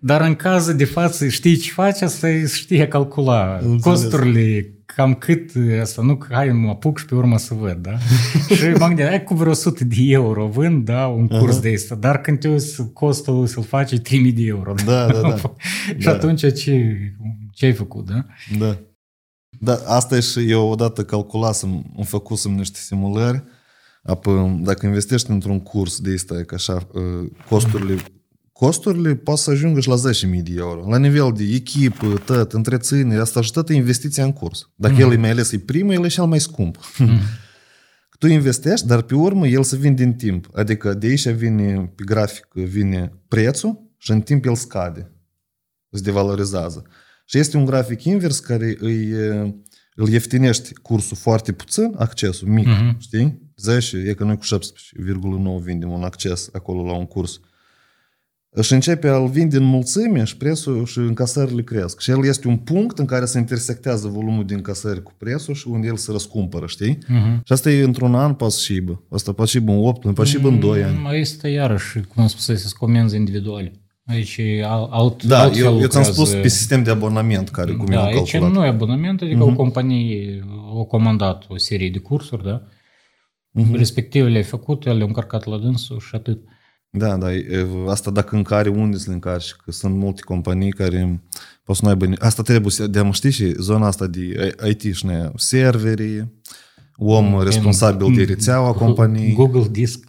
Dar în cazul de față știi ce faci, să știe calcula Înțeles. costurile, cam cât asta, nu că hai mă apuc și pe urmă să văd, da? și mă gândeam, hai cu vreo 100 de euro vând, da, un curs de asta, dar când te uiți costul să-l faci e 3000 de euro. Da, da, da. și Da. atunci ce, ce ai făcut, da? Da. Da, asta e și eu odată calculasem, îmi făcusem niște simulări, apoi dacă investești într-un curs de ăsta, e că așa, uh, costurile, costurile poate să ajungă și la 10.000 de euro. La nivel de echipă, tot, întreținere, asta și tot e investiția în curs. Dacă el e mai ales e primul, el e cel mai scump. Tu investești, dar pe urmă el se vinde din timp. Adică de aici vine, pe grafic, vine prețul și în timp el scade. Se devalorizează. Și este un grafic invers care îi, e, îl ieftinești cursul foarte puțin, accesul mic, Mhm. știi? 10, e că noi cu 17,9 vindem un acces acolo la un curs. Și începe a-l vinde în mulțime și prețul și încasările cresc. Și el este un punct în care se intersectează volumul de încasări cu prețul și unde el se răscumpără, știi? Mhm. Și asta e într-un an poate să șibă. Asta poate șibă în 8, poate șibă în 2 ani. Mai este iarăși, cum am spus, sunt comenzi individuale. Aici e al- alt, Da, altfel eu, eu ți-am lucrează. spus pe sistem de abonament care cum da, eu am aici calculat. nu e abonament, adică o companie a comandat o serie de cursuri, da? Respectiv le-ai făcut, le-au încărcat la dânsul și atât. Da, da, e, asta dacă încare unde să le încarci, că sunt multe companii care pot să nu aibă... ni- Asta trebuie să... De știi și zona asta de IT și ne serverii, om responsabil de rețeaua companiei. Google Disk.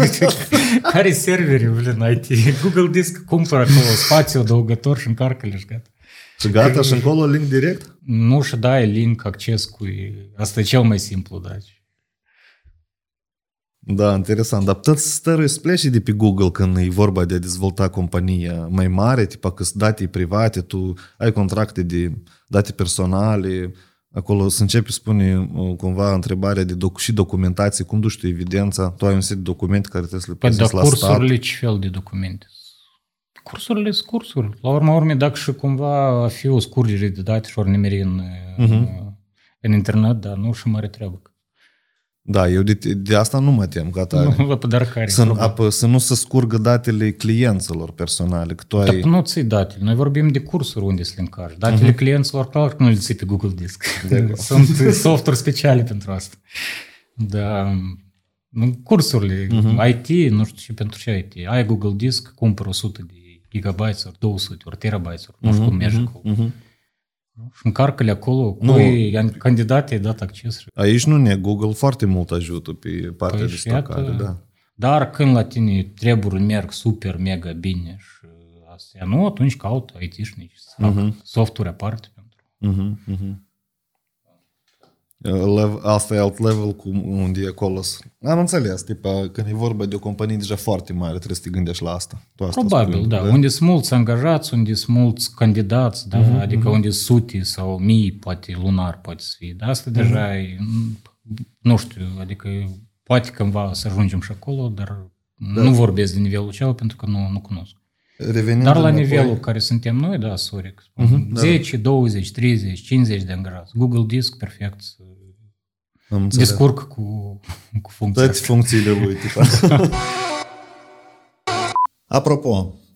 Care serveri, blin, IT? Google Disk cumpără acolo spațiu adăugător și încarcă-le și gata. Și gata, și încolo link direct? Nu și dai link, acces cu... Asta e cel mai simplu, da. Da, interesant. Dar tot stărui să pleci de pe Google când e vorba de a dezvolta compania mai mare, tipa că sunt date private, tu ai contracte de date personale, Acolo să începi spune uh, cumva întrebarea de doc- și documentație, cum duci tu evidența, tu ai un set de documente care trebuie să le Păi, dar prezezi la stat. cursurile ce fel de documente? Cursurile sunt cursuri. La urma urmei, dacă și cumva a fi o scurgere de date și ori nimeri în, Mhm. în internet, dar nu și mare treabă. Da, eu de, de asta nu mă tem, ca tare. Nu, la pădărcare. Să, apă, să nu se scurgă datele clienților personale, că tu Dar ai... nu ți datele. Noi vorbim de cursuri unde să le încarci. Datele Mhm. clienților, clar că nu le ții pe Google Disk. Sunt softuri speciale pentru asta. Da. Nu, Cursurile, Mhm. IT, nu știu ce pentru ce IT. Ai Google Disk, cumpăr 100 de gigabytes ori 200 ori terabytes ori nu știu cum merge acolo. Mhm. Și încarcă-le acolo cu Nu. ei, candidații ai dat acces. și- Aici nu ne Google foarte mult ajută pe partea Păi de și stocare, iată- da. Dar când la tine treburi merg super, mega bine și astea, nu, atunci caut IT-șnici să fac Mhm. softuri aparte pentru. Mhm, mhm. Lev, asta e alt level cu unde e acolo. să- Am înțeles, tipa, când e vorba de o companie deja foarte mare, trebuie să te gândești la asta. Tu asta Probabil, spui, da. Unde sunt mulți angajați, unde sunt mulți candidați, da? Mhm, adică unde sunt sute sau mii, poate lunar poate să fie. Dar asta Mhm. deja e, nu știu, adică poate cândva să ajungem și acolo, dar Da. nu vorbesc de nivelul cealaltă pentru că nu, nu cunosc. Revenind Dar la înapoi- nivelul care suntem noi, da, sorry, că spun, Mhm, da, 10, 20, 30, 50 de angajați. Google Disk, perfect, să Am înțeles. descurc cu, cu funcția Toate asta. funcțiile lui, tipa. Apropo, uh,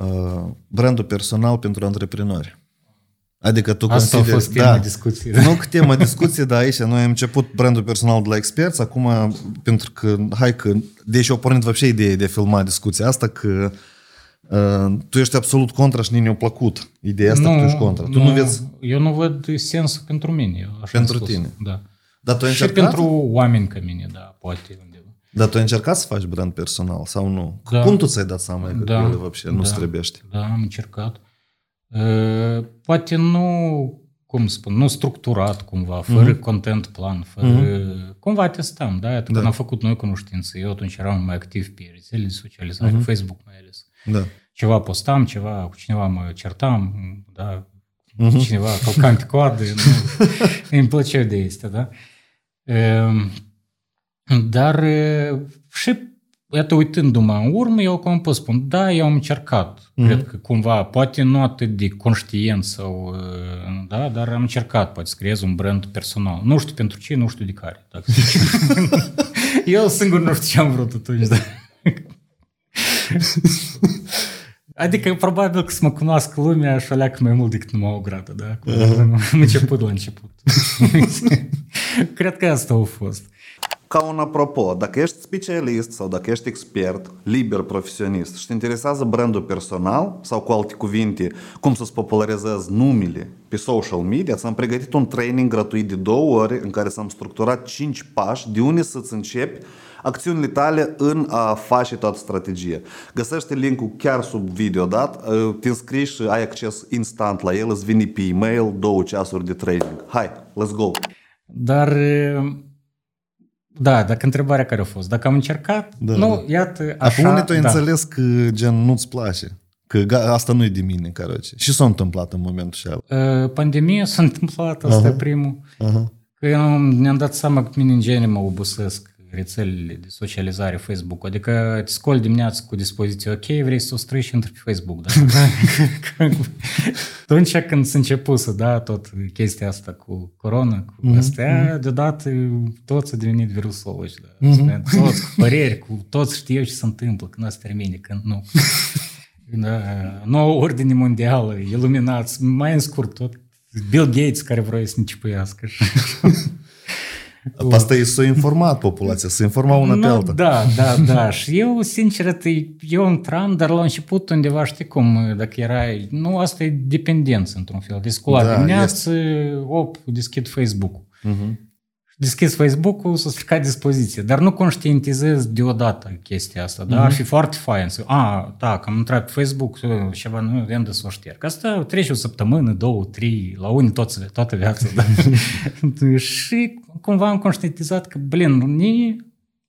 Uh, brandul personal pentru antreprenori. Adică tu Asta consideri... a fost tema da, discuției. Nu că tema discuției, dar aici noi am început brandul personal de la experți, acum pentru că, hai că, deși au pornit văpșe ideea de a filma discuția asta, că uh, tu ești absolut contra și ne-a plăcut ideea asta nu, că tu ești contra. Tu nu, nu vezi... Eu nu văd sens pentru mine. Așa pentru spus. tine. Da. Dar tu ai și încercat? pentru oameni ca mine, da, poate. Dar tu ai încercat să faci brand personal sau nu? Da. Cum tu ți-ai dat seama că Da. ele вообще nu Da. străbește? Da, am încercat. Uh, Poate nu, cum spun, nu structurat cumva, fără content plan, fără... Cumva testam, da? Iată, Când am făcut noi cunoștință, eu atunci eram mai activ pe rețele de socializare, Facebook mai ales. Da. Ceva postam, ceva, cu cineva mă certam, da? Cineva călcam pe coadă, nu, îmi plăceau de astea, da? Ehm, dar e, și iată, uitându-mă în urmă, eu cum pot spun, da, eu am încercat. Cred că cumva, poate nu atât de conștient sau, e, da, dar am încercat, poate să creez un brand personal. Nu știu pentru ce, nu știu de care. Dacă să zic. eu singur nu știu ce am vrut atunci, da. Adică probabil că să mă cunoască lumea și aleacă mai mult decât numai o grată, da? Cu am început la început. Cred că asta a fost. Ca un apropo, dacă ești specialist sau dacă ești expert, liber profesionist și te interesează brandul personal sau cu alte cuvinte, cum să-ți popularizezi numele pe social media, ți-am pregătit un training gratuit de două ore în care ți-am structurat 5 pași de unde să-ți începi acțiunile tale în a face toată strategia. Găsește linkul chiar sub video dat, te înscrii și ai acces instant la el, îți vine pe e-mail două ceasuri de training. Hai, let's go! Dar, e, da, dacă întrebarea care a fost, dacă am încercat, Da, nu, da. iată, Așa, așa, unde tu ai da. înțeles că gen nu-ți place? Că ga- asta nu e de mine, caroce. Și s-a întâmplat în momentul ăla. E, Pandemia s-a întâmplat, asta e primul. Aha. Că eu am- ne-am dat seama că mine în genere mă obosesc rețelele de socializare Facebook. Adică te scoli dimineața cu dispoziție, ok, vrei să o străi și intri pe Facebook. Da? Atunci când s-a început să da tot chestia asta cu corona, cu mm-hmm. astea, deodată toți a devenit virusul ăla. Da? Mm-hmm. Toți cu păreri, cu toți știu ce se întâmplă, când o să termine, când nu. Da, nouă ordine mondială, iluminați, mai în scurt tot Bill Gates care vrea să ne cipuiască. Asta e să informat populația, să informa una pe Nu, alta. Da, da, da. Și eu, sincer, te- eu intram, dar la început undeva, știi cum, dacă erai... Nu, asta e dependență, într-un fel. Deci, scula Da, dimineață, op, deschid Facebook-ul. Deschizi Facebook-ul să strica dispoziție, dar nu conștientizez deodată chestia asta, da? Ar fi foarte fain să, a, da, că am intrat pe Facebook, ă, ceva, nu, vrem de să o șterg. Asta trece o săptămână, două, trei, la unii toți, toată viața, da? și cumva am conștientizat că, blin, ni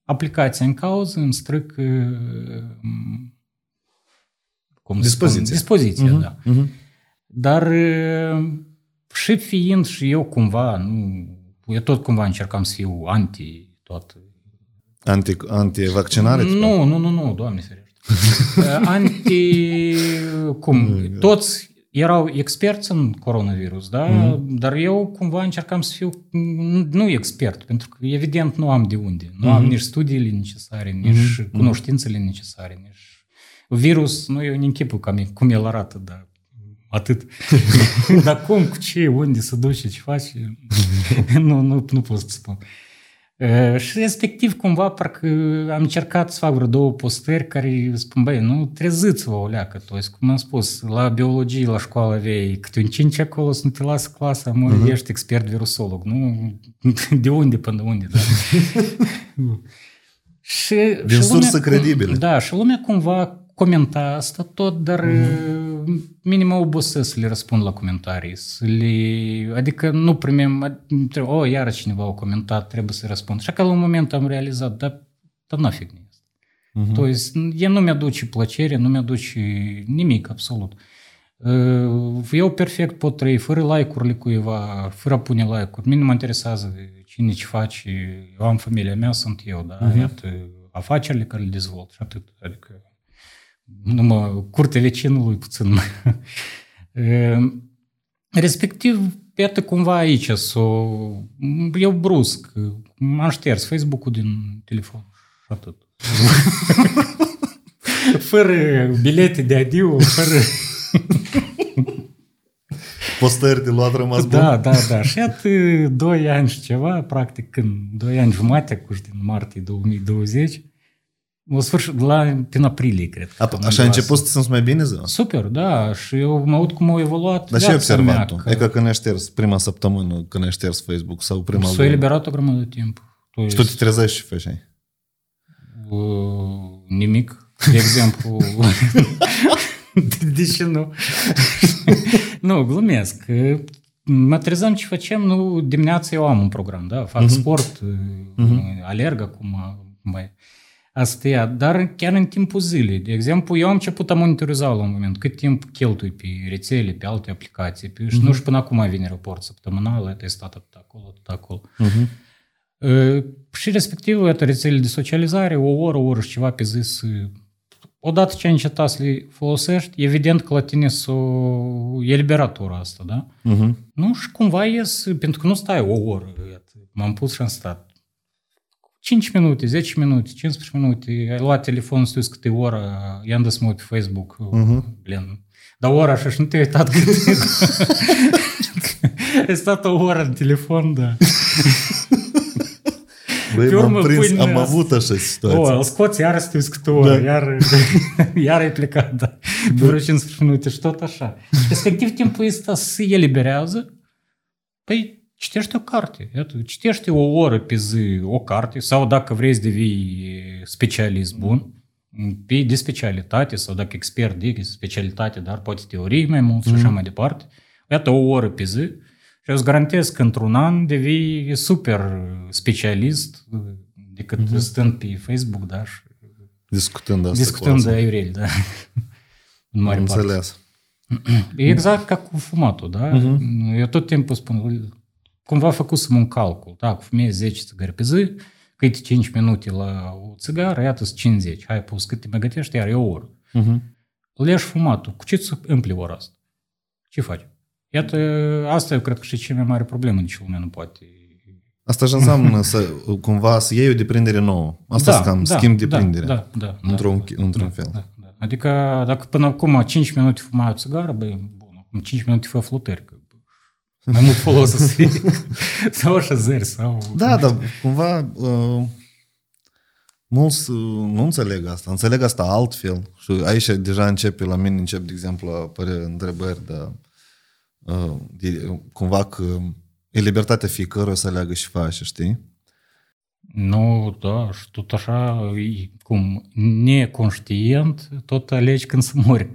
aplicația în cauză îmi stric ă, cum să Dispoziția. Spun, dispoziția, da. Dar ă, și fiind și eu cumva, nu, eu tot cumva încercam să fiu anti tot. Anti, anti-vaccinare? ți Nu, nu, nu, nu, doamne ferește. anti, cum, toți erau experți în coronavirus, da? Dar eu cumva încercam să fiu nu- nu expert, pentru că evident nu am de unde. Nu am nici studiile necesare, nici cunoștințele necesare, nici... Virus, nu eu în închipul cam e- cum el arată, dar atât. dar cum, cu ce, unde se duce, ce face, nu, nu, nu pot să spun. Uh, Și respectiv, cumva, parcă am încercat să fac vreo două postări care spun, băi, nu treziți-vă o leacă, to cum am spus, la biologie, la școală aveai câte un 5 acolo să nu te lasă clasa, mă, uh-huh. ești expert virusolog, nu? De unde până unde, da? și, Din și sursă credibilă. Da, și lumea cumva comenta asta tot, dar mm-hmm minim mă obosesc să le răspund la comentarii. Să le, adică nu primim, o, oh, iară cineva a comentat, trebuie să răspund. Și acolo un moment am realizat, dar, dar na fignie asta. Mm-hmm. То есть, e nu mi-aduce plăcere, nu mi-aduce nimic, absolut. Uh, Eu perfect pot trăi fără like-urile cuiva, fără a pune like-uri. Mine nu mă interesează cine ce face. Eu am familia mea, sunt eu, da? Uh-huh. Iată, afacerile care le dezvolt și atât. Adică nu mă curte vecinului puțin. Uh, Respectiv, iată cumva aici s-o... Eu brusc, m-am șters Facebook-ul din telefon și atât. fără bilete de adio, fără... Postări de luat rămas Da, bun? da, da. Și iată, doi ani și ceva, practic, când, doi ani jumate, cu din martie 2020, o sfârșit, la, prin aprilie, cred. că A, am așa a luat. început să te simți mai bine ziua? Super, da, și eu mă aud cum au evoluat Dar ce ai viața observat mea, tu? E că când ai șters prima săptămână, când ai șters Facebook sau prima S-a lună, eliberat o grămadă de timp. To și tu te trezești și faci uh, nimic. De exemplu, de, de ce nu? nu, glumesc. Mă trezăm ce facem, nu, dimineața eu am un program, da, fac uh-huh. sport, uh-huh. alerg acum, mai. Asta e, dar chiar în timpul zilei. De exemplu, eu am început a monitoriza la un moment cât timp cheltui pe rețele, pe alte aplicații. Pe, și nu știu până acum vine raport săptămânal, ai testat atât acolo, atât acolo. Uh-huh. Uh, și respectiv, iată, rețele de socializare, o oră, o oră și ceva pe zi să... Odată ce ai încetat să le folosești, evident că la tine s-o eliberat ora asta, da? Uh-huh. Nu, și cumva ies, pentru că nu stai o oră, iată, m-am pus și am stat. 5 minute, 10 minute, 15 minute, ai luat telefonul, știu câte oră, i-am dus mă pe Facebook, uh-huh. blin. Dar ora așa și nu te-ai uitat cât Ai stat o oră în telefon, da. Băi, Pe m-am urmă, prins, pâine am asta. avut așa O, situație. îl scoți, iar știu câte oră, Da. iar, iar ai plecat, da. Pe vreo 15 minute și tot așa. Respectiv, timpul ăsta se eliberează, păi citește o carte. Iată, citește o oră pe zi o carte sau dacă vrei să devii specialist bun, pe de specialitate sau dacă expert de specialitate, dar poate teorie mai mult și așa mai departe. Iată o oră pe zi și eu îți garantez că într-un an devii super specialist decât uh-huh. stând pe Facebook, da, și Discutând asta discutând cu de asta. aiureli, da. În mare Am parte. înțeles. E exact ca cu fumatul, da? Uh-huh. Eu tot timpul spun, cumva făcusem un calcul, da, cu fumezi 10 țigări pe zi, câte 5 minute la o țigară, iată 50. Hai, pus cât te mai gătești, iar e o oră. Uh-huh. Îl ieși fumatul, cu ce să împli ora asta? Ce faci? Iată, asta eu cred că și cea mai mare problemă, nici lumea nu poate. Asta și înseamnă să, cumva să iei o deprindere nouă. Asta da, cam da, schimb deprindere. Da, da, da, într-un, da, într-un da, fel. Da, da. Adică dacă până acum 5 minute fumai o țigară, băi, bun, acum 5 minute fă flutări. Că, mai mult folos să fie. sau așezări, sau... Da, dar cumva uh, mulți uh, nu înțeleg asta. Înțeleg asta altfel. Și aici deja începe, la mine încep, de exemplu, a apărea întrebări de, uh, de cumva că e libertatea fiecăruia să aleagă și face, știi? Nu, da, și tot așa, e cum, neconștient, tot alegi când să mori.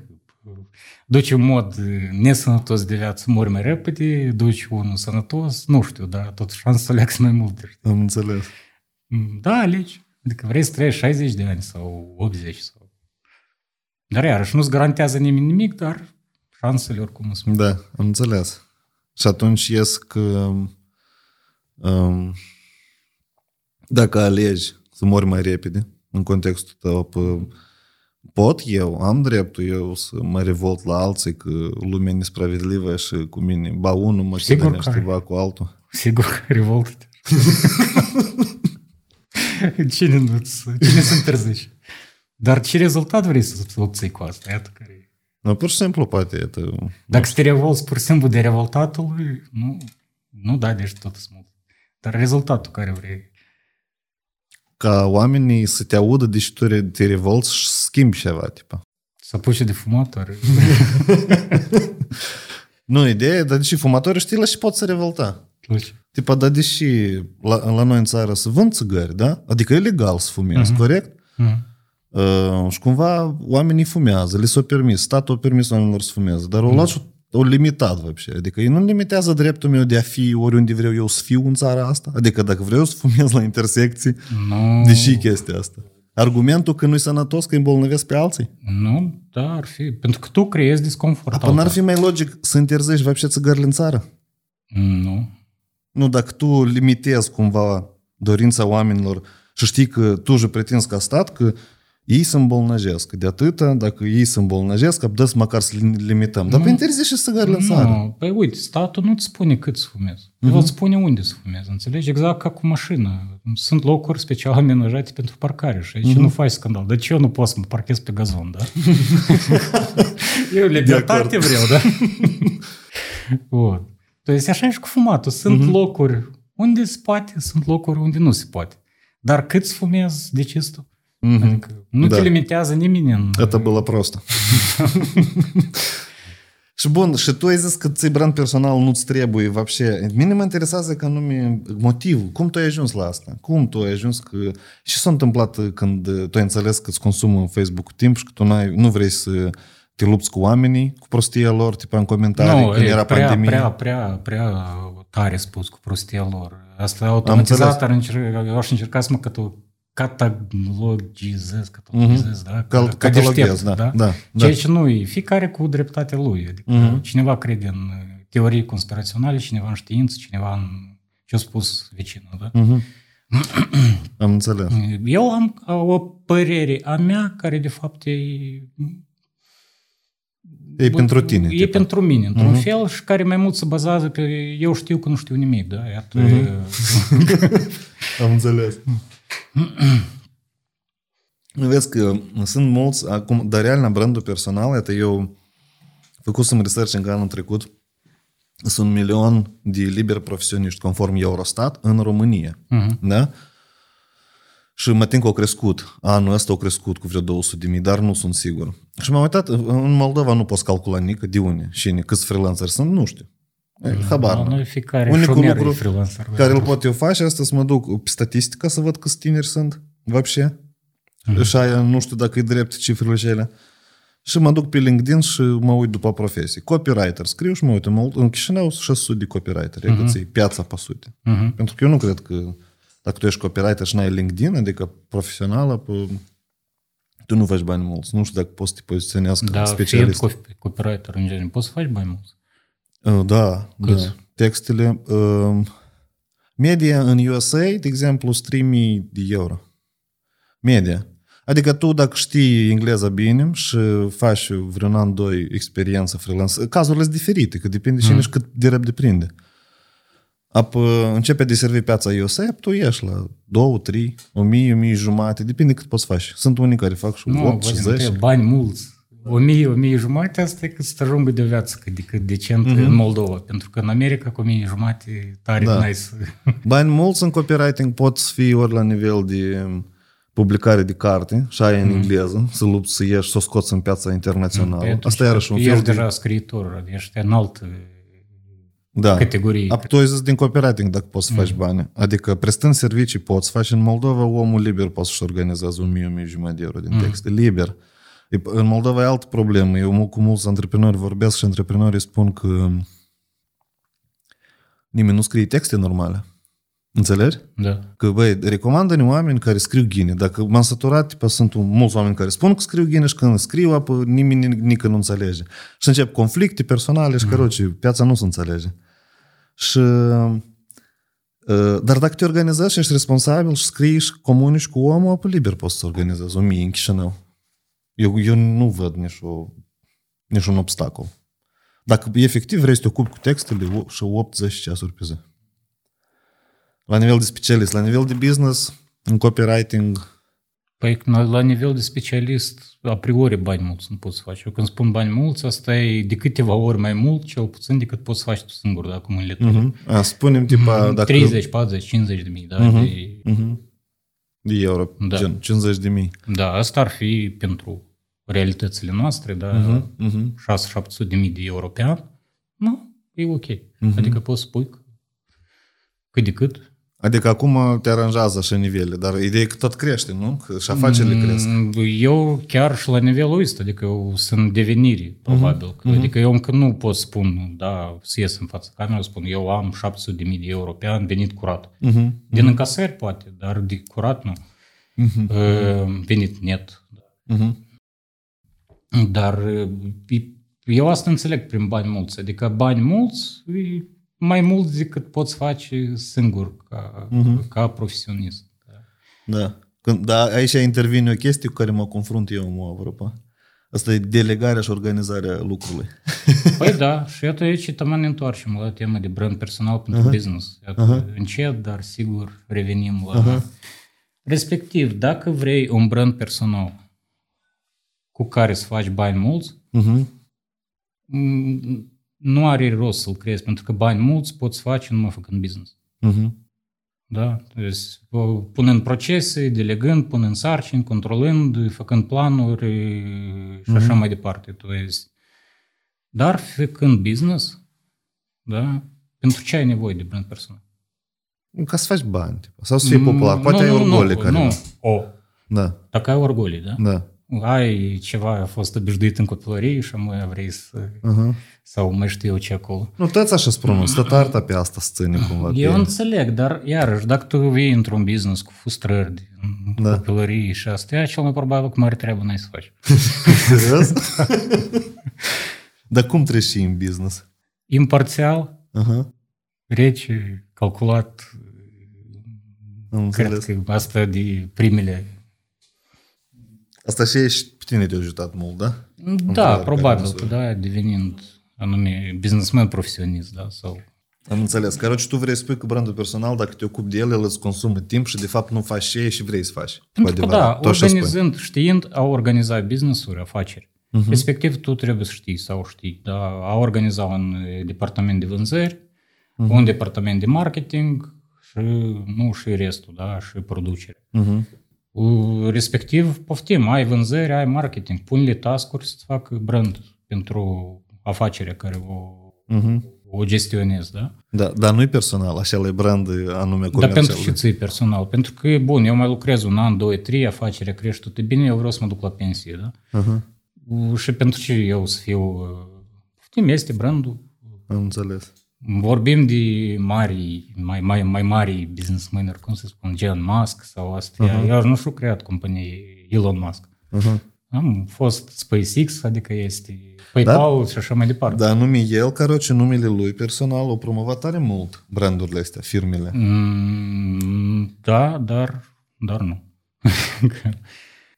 Duci un mod nesănătos de viață, mori mai repede, duci unul sănătos, nu știu, dar tot șansa să aleagă mai multe. știi? Am înțeles. Da, alegi. Adică vrei să trăiești 60 de ani sau 80 sau... Dar iarăși nu-ți garantează nimeni nimic, dar șansele oricum sunt. Da, am înțeles. Și atunci ies că um, dacă alegi să mori mai repede, în contextul tău, p- pot eu, am dreptul eu să mă revolt la alții că lumea e nespravedlivă și cu mine ba unul mă Sigur chinuie că ai. ceva cu altul. Sigur că revoltă Cine nu cine se întârzește? Dar ce rezultat vrei să obții cu asta? Iată care e. Nu, pur și simplu poate, iată, Dacă să te revolți pur și simplu de revoltatului, nu, nu da, deci tot sunt mult. Dar rezultatul care vrei. Ca oamenii să te audă deși tu re- te revolți și schimbi ceva, tipa. Să apuce de fumat, oare? Nu, ideea e, dar deși fumatorii știi la și pot să revolta. Luci. Tipa, dar deși la, la noi în țară să vând țigări, da? Adică e legal să fumezi, uh-huh. corect? Mhm. Uh, și cumva oamenii fumează, li s-a permis, statul a permis oamenilor să fumeze, dar o luat și o limitat, вообще. Adică ei nu limitează dreptul meu de a fi oriunde vreau eu să fiu în țara asta. Adică dacă vreau să fumez la intersecții, Nu, deși chestia asta. Argumentul că nu-i sănătos, că îi îmbolnăvesc pe alții. nu, da, ar fi. Pentru că tu creezi disconfort. Apoi n-ar fi mai logic să interzești вообще țigările în țară? Nu. Nu, dacă tu limitezi cumva dorința oamenilor și știi că tu și pretinzi ca stat că ei se îmbolnăjesc. De atâta, dacă ei se îmbolnăjesc, abdăs măcar să li- limităm. Dar pe interzice și țigările în țară. Nu, păi uite, statul nu-ți spune cât să fumezi. El îți spune unde să fumezi, înțelegi? Exact ca cu mașină. Sunt locuri special amenajate pentru parcare și aici nu faci scandal. De ce eu nu pot să mă parchez pe gazon, da? eu libertate vreau, da? Bun. То есть așa e și cu fumatul. Sunt locuri unde se poate, sunt locuri unde nu se poate. Dar cât să fumezi, de ce tu? Adică nu Da. te limitează nimeni în... Это было просто. Și bun, și tu ai zis că ți brand personal nu-ți trebuie вообще. Mine mă interesează că anume motivul. Cum tu ai ajuns la asta? Cum tu ai ajuns că... Ce s-a întâmplat când tu ai înțeles că îți consumă în Facebook timp și că tu n-ai, nu vrei să te lupți cu oamenii, cu prostia lor, tipa în comentarii, Nu, când e era prea, pandemie? prea, prea, prea tare spus cu prostia lor. Asta automatizat ar încerca, eu aș încerca să mă cătă- catalogizez, catalogizez, da? Cal- Ca cataloghez, deștept, da, da, Ceea da. ce nu e, fiecare cu dreptatea lui. Adică cineva crede în teorii conspiraționale, cineva în știință, cineva în ce-a spus vecinul, da? Am înțeles. Eu am o părere a mea care de fapt e E pentru tine. E tipa. pentru mine, într-un fel, și care mai mult se bazează pe eu știu că nu știu nimic, da? Iată, Am înțeles. Vezi că sunt mulți, acum, dar real la brandul personal, iată, eu făcusem research încă anul trecut, sunt un milion de liberi profesioniști conform Eurostat în România. Da? Și mă tin că au crescut. Anul ăsta au crescut cu vreo 200 de mii, dar nu sunt sigur. Și m-am uitat, în Moldova nu poți calcula nică de unde, cine, câți freelanceri sunt, nu știu. E, Habar. n-am. noi fiecare Unicul șomer lucru e freelancer. care îl pot eu face, asta să mă duc pe statistică să văd câți tineri sunt, вообще. Și aia nu știu dacă e drept cifrele cele. Și mă duc pe LinkedIn și mă uit după profesii. Copywriter, scriu și mă uit. În, în Chișinău sunt 600 de copywriter. E cât piața pe sute. Pentru că eu nu cred că dacă tu ești copywriter și n-ai LinkedIn, adică profesională, pe, tu nu faci bani mulți. Nu știu dacă poți să te poziționească Da, fiind specialist. copy- copywriter în genere, poți să faci bani mulți. Uh, Da, da. Textele. uh, Media în USA, de exemplu, 3000 de euro. Media. Adică tu dacă știi engleza bine și faci vreun an, doi experiență freelance, cazurile sunt diferite, că depinde cine și cât de repede prinde. Apă începe de servi piața USA, tu ieși la 2, 3, 1000, 1000 jumate, depinde cât poți face. Sunt unii care fac și Nu, 8 și văd, 10. trebuie bani mulți. O mie, o mie jumate, asta e cât să ajungă de viață, adică decent mm-hmm. în Moldova. Pentru că în America cu o mie jumate tare Da. da. nice. Bani mulți în copywriting pot să fie ori la nivel de publicare de carte, și aia în engleză, să lupți să ieși, să o scoți în piața internațională. Păi atunci Asta iarăși un ești fel de... deja scriitor, ești în altă da. categorie. A, tu ai zis din copywriting dacă poți să faci bani. Adică prestând servicii poți face în Moldova, omul liber poate să-și organizeze un mie, un mie jumătate de euro din texte. Liber. E- În Moldova e altă problemă. Eu mu- cu mulți antreprenori vorbesc și antreprenorii spun că nimeni nu scrie texte normale. Înțelegi? Da. Că, băi, recomandă-ne oameni care scriu ghine. Dacă m-am săturat, tipa, sunt un- mulți oameni care spun că scriu ghine și când scriu, apă, nimeni nici nu înțelege. Și încep conflicte personale și, căroci, piața nu se înțelege. Și, uh, dar dacă te organizezi și ești responsabil și scrii și comunici cu omul, apă liber poți să organizezi o mie în Chișinău. Eu, eu nu văd nici, o, nici un obstacol. Dacă efectiv vrei să te ocupi cu textele o- și 8-10 ceasuri pe zi. La nivel de specialist, la nivel de business, în copywriting, Păi la, la nivel de specialist, a priori bani mulți nu poți să faci. Eu când spun bani mulți, asta e de câteva ori mai mult, cel puțin decât poți să faci tu singur, dacă mă înleturi. a, spunem tipa, dacă... 30, 40, 50 de mii, da? De, De euro, Da. gen 50 de mii. da, asta ar fi pentru realitățile noastre, da? Mhm. 6-700 de mii de euro pe an. Nu, e ok. Adică poți spui că cât de cât. Adică acum te aranjează așa nivele, dar ideea e că tot crește, nu? Că și afacerile cresc. Mm, Eu chiar și la nivelul ăsta, adică eu sunt în devenire, probabil. Uh-huh. Adică eu încă nu pot spune, da, să ies în fața camerei, spun, eu am 700 de mii de euro pe an venit curat. Uh-huh. Din încasări poate, dar de curat nu. Uh-huh. Venit net. Uh-huh. Dar e- eu asta înțeleg prin bani mulți. Adică bani mulți e mai mult decât poți face singur ca, uh-huh. ca profesionist. Da. Când, da, aici intervine o chestie cu care mă confrunt eu, mă, apropo. Asta e delegarea și organizarea lucrului. Păi da, și iată aici tocmai ne întoarcem la tema de brand personal pentru uh-huh. business. Iată, uh-huh. încet, dar sigur revenim la... Uh-huh. Respectiv, dacă vrei un brand personal cu care să faci bani mulți, Uh-huh nu are rost să-l creezi, pentru că bani mulți poți face numai făcând business. Uh-huh. Da? Deci, punând procese, delegând, punând sarcini, controlând, făcând planuri și uh-huh. așa mhm. mai departe. Deci, dar făcând business, da? pentru ce ai nevoie de brand personal? Ca să faci bani, sau să fii mm, popular. Poate nu, ai orgolii nu, care... Nu, o. Da. Dacă ai orgolii, da? Da. Ai ceva, a fost obișnuit în copilărie și mai vrei să... Uh-huh. Sau mai știu eu ce acolo. Nu, toți așa spun, tot arta pe asta sține cumva. Eu pe- înțeleg, dar iarăși, dacă tu vii într-un business cu frustrări din Da. copilărie și astea, cel mai probabil că mare treabă n-ai să faci. Serios? Dar cum treci și în business? Imparțial, Uh-huh. rece, calculat, Am cred înțeles. că asta de primele... Asta și ești, pe tine te-a ajutat mult, da? Da, probabil, da, devenind anume businessman profesionist, da, sau... Am înțeles. Corect, tu vrei să spui că brandul personal, dacă te ocupi de el, el îți consumă timp și de fapt nu faci ce și vrei să faci. Pentru că da, tu organizând, știind a organiza business-uri, afaceri, uh-huh. respectiv tu trebuie să știi sau știi, da, a organiza un departament de vânzări, uh-huh. un departament de marketing și, nu, și restul, da, și producere. Uh-huh. U- Respectiv, poftim, ai vânzări, ai marketing, pune-le task-uri să-ți facă brand pentru afacerea care o, Uh-huh. o gestionezi, da? Da, dar nu-i personal, așa e brand anume Dar comercial. pentru ce ți personal? Pentru că e bun, eu mai lucrez un an, doi, trei, afacerea crește tot e bine, eu vreau să mă duc la pensie, da? Uh-huh. Și pentru ce eu să fiu... uh, Poftim, este brandul. Am înțeles Vorbim de mari, mai, mai, mai mari businessmen, cum să spun, Elon Musk sau astea. Uh-huh. Eu nu știu creat companie Elon Musk. Uh-huh. Am fost SpaceX, adică este PayPal da? și așa mai departe. Dar nume el, короче, numele lui personal, o promovat tare mult brandurile astea, firmele. Mm, da, dar, dar nu.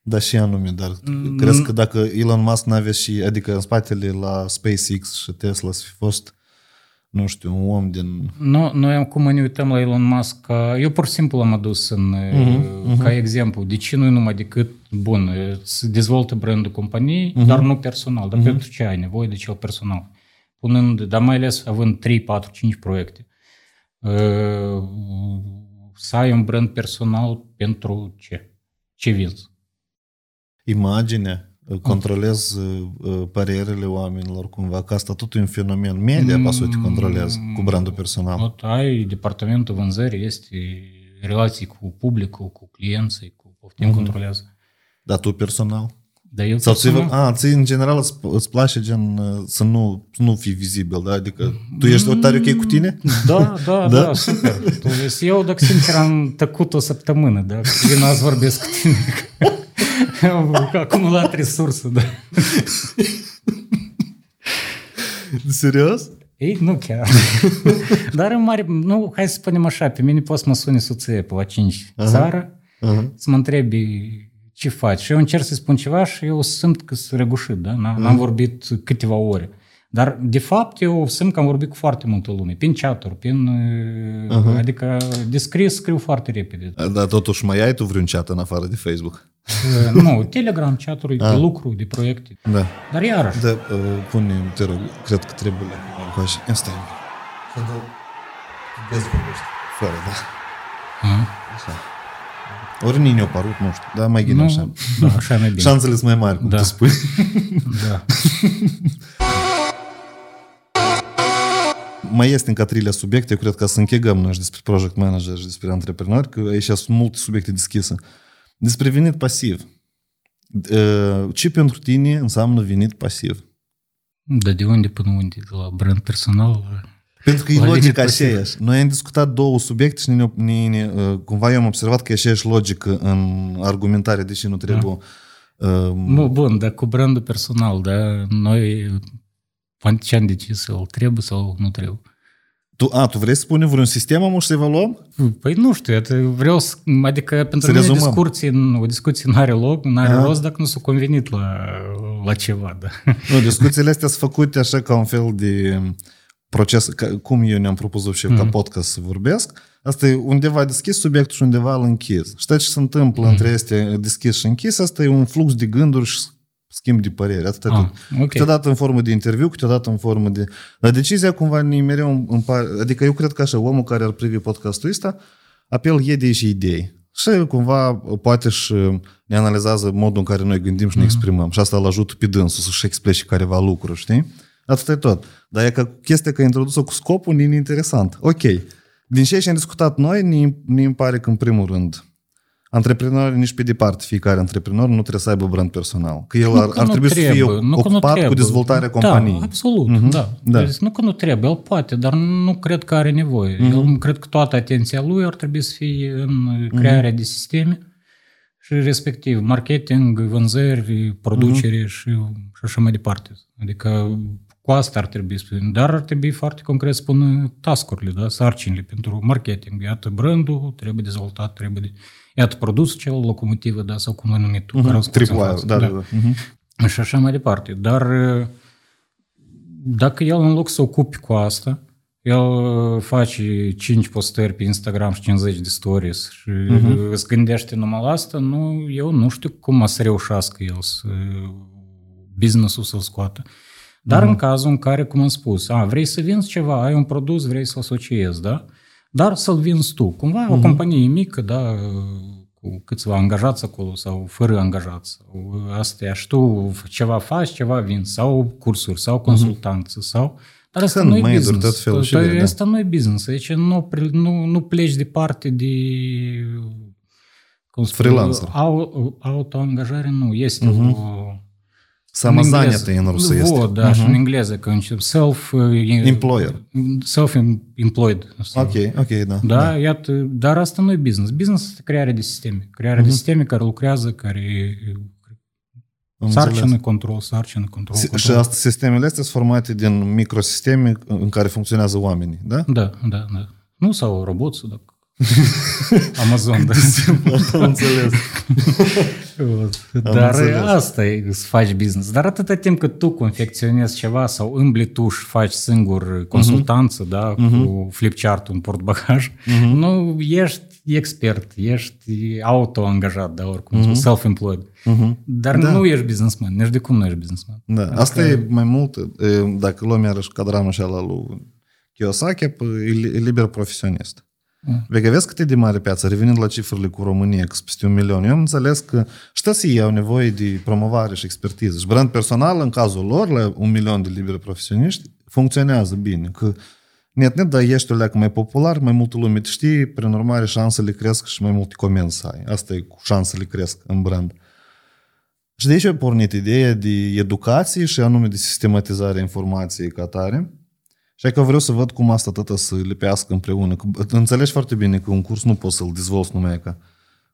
Da, și anume, dar crezi că dacă Elon Musk n-avea și, adică în spatele la SpaceX și Tesla să fi fost nu știu, un om din... No, noi acum ne uităm la Elon Musk ca... Eu pur și simplu l-am adus în, uh-huh, uh-huh. ca exemplu. De ce nu numai decât, bun, să dezvoltă brandul companiei, uh-huh. dar nu personal. Dar uh-huh. pentru ce ai nevoie de cel personal? Punând, dar mai ales având 3, 4, 5 proiecte. Să ai un brand personal pentru ce? Ce vinzi? Imaginea controlez uh, uh părerele oamenilor cumva, că asta tot e un fenomen. Media, mm. pe te controlează cu brandul personal. Not, ai departamentul vânzării, este relații cu publicul, cu clienții, cu poftim mm-hmm. controlează. Dar tu personal? Da, eu Sau ții, a, ții, în general îți, îți place gen uh, să nu, să nu fii vizibil, da? Adică tu ești mm, tare ok cu tine? Da, da, da, da, da super. Eu, dacă sincer, am tăcut o săptămână, da? Vin azi vorbesc cu tine. Am acumulat resurse, da. Serios? Ei, nu chiar. Dar în mare, nu, hai să spunem așa, pe mine poți să mă suni soție pe la 5 uh-huh. seara, uh-huh. să mă întrebi ce faci. Și eu încerc să spun ceva și eu simt că sunt răgușit, da? N-am, uh-huh. vorbit câteva ore. Dar, de fapt, eu simt că am vorbit cu foarte multă lume, prin chat prin... Uh-huh. Adică, de scris, scriu foarte repede. Dar totuși mai ai tu vreun chat în afară de Facebook? nu, Telegram, chat-uri, de lucru, de proiecte. Da. Dar iarăși. Da, uh, pune te rog, cred că trebuie la așa. Asta e. Să dau... Dezvorbește. Fără, da. Așa. Ori nini o parut, nu știu, dar mai gine așa. Da, așa mai bine. Șansele sunt mai mari, cum Da. tu spui. Da. mai este încă treilea subiecte, eu cred că să închegăm noi și despre project manager și despre antreprenori, că aici sunt multe subiecte deschise. Despre venit pasiv. Uh, Ce pentru tine înseamnă venit pasiv? Dar de unde până unde? De la brand personal? La... Pentru că e La venit logica pasiv. aceeași. Noi am discutat două subiecte și ne, ne, ne, uh, cumva eu am observat că e aceeași logică în argumentare, deși nu trebuie... Uh, Nu, bun, dar cu brandul personal, da? Noi ce am decis sau trebuie sau nu trebuie. Tu, a, tu vrei să spunem vreun sistem, am să evaluăm? Păi nu știu, iată, vreau să, adică pentru să mine rezumăm. discuții, o discuție nu are loc, nu are rost dacă nu s-a convenit la, la ceva. Da. Nu, discuțiile astea sunt făcute așa ca un fel de proces, ca, cum eu ne-am propus și eu mm. ca mhm. podcast să vorbesc, asta e undeva deschis subiectul și undeva îl închis. Știți ce se întâmplă mm. între este deschis și închis? Asta e un flux de gânduri și schimb de păreri. Atât Ah, tot. ok. Câteodată în formă de interviu, câteodată în formă de... Dar decizia cumva ne mereu îmi pare... Adică eu cred că așa, omul care ar privi podcastul ăsta, apel idei și idei. Și cumva poate și ne analizează modul în care noi gândim și ne exprimăm. Și asta îl ajută pe dânsul să-și explice careva lucruri, știi? Atât e tot. Dar e că chestia că e introdusă cu scopul, nu e interesant. Ok. Din ce am discutat noi, ne, ne îmi pare că în primul rând Antreprenorii nici pe departe, fiecare antreprenor nu trebuie să aibă brand personal. Că el Nu ar, că ar nu trebui să fie trebuie, nu că nu ocupat cu trebuie. dezvoltarea companiei. Da, absolut, Mhm, da. da. Deci nu că nu trebuie, el poate, dar nu cred că are nevoie. Mhm. Eu cred că toată atenția lui ar trebui să fie în crearea de sisteme și respectiv marketing, vânzări, producere Mhm. și, și așa mai departe. Adică cu asta ar trebui să fie. Dar ar trebui foarte concret să spună task-urile, da? sarcinile pentru marketing. Iată brandul, trebuie dezvoltat, trebuie de... Iată produsul cel, locomotivă, da, sau cum l-ai numit tu, care o scoți în Tripwire, față. da, da, da. Mhm. Și așa mai departe. Dar dacă el în loc să ocupi cu asta, el face 5 postări pe Instagram și 50 de stories și uh-huh. îți gândește numai la asta, nu, eu nu știu cum o să reușească el să business-ul să-l scoată. Dar uh-huh. în cazul în care, cum am spus, a, vrei să vinzi ceva, ai un produs, vrei să-l asociezi, da? Dar să-l vinzi tu. Cumva uh-huh. o companie mică, da, cu câțiva angajați acolo sau fără angajați. Sau astea și tu ceva faci, ceva vinzi, sau cursuri, sau consultanță, sau... Dar asta nu e Handmade-uri, business. tot felul și Asta- de- da. Asta nu e business. Deci nu, pre- nu, nu pleci departe de cum spun, Freelancer. Au, autoangajare nu, este uh-huh. o... Самозанятый în rusă este. Вот, да, și în engleză, că încep self... Employer. Self-employed. Ok, ok, da. Da, iată, dar asta nu e business. Business este crearea de sisteme. Crearea de sisteme care lucrează, care Am sarcină, înțeles. control, sarcină, control, Și control. asta, sistemele astea sunt formate din microsisteme în care funcționează oamenii, da? Da, da, da. Nu sau robotul, dacă Amazon, da. Am înțeles. Dar înțeles. asta e să faci business. Dar atâta timp cât tu confecționezi ceva sau îmbli tu și faci singur consultanță, da, cu flipchart un portbagaj, nu ești expert, ești auto-angajat, da, oricum, self-employed. Dar nu ești businessman, nici de cum nu ești businessman. Da, asta e mai mult, e, dacă luăm iarăși cadranul și ala lui Kiyosaki, e li- e liber profesionist. Vei că vezi cât e de mare piața, revenind la cifrele cu România, că sunt peste un milion. Eu am înțeles că și ei au nevoie de promovare și expertiză. Și brand personal, în cazul lor, la un milion de liberi profesioniști, funcționează bine. Că net, net, dar ești o leacă mai popular, mai multă lume te știe, prin urmare șansele cresc și mai multe comenzi să ai. Asta e cu șansele cresc în brand. Și de aici a pornit ideea de educație și anume de sistematizarea informației ca tare. Și că vreau să văd cum asta tata să lipească împreună. Că, înțelegi foarte bine că un curs nu poți să-l dezvolți numai ca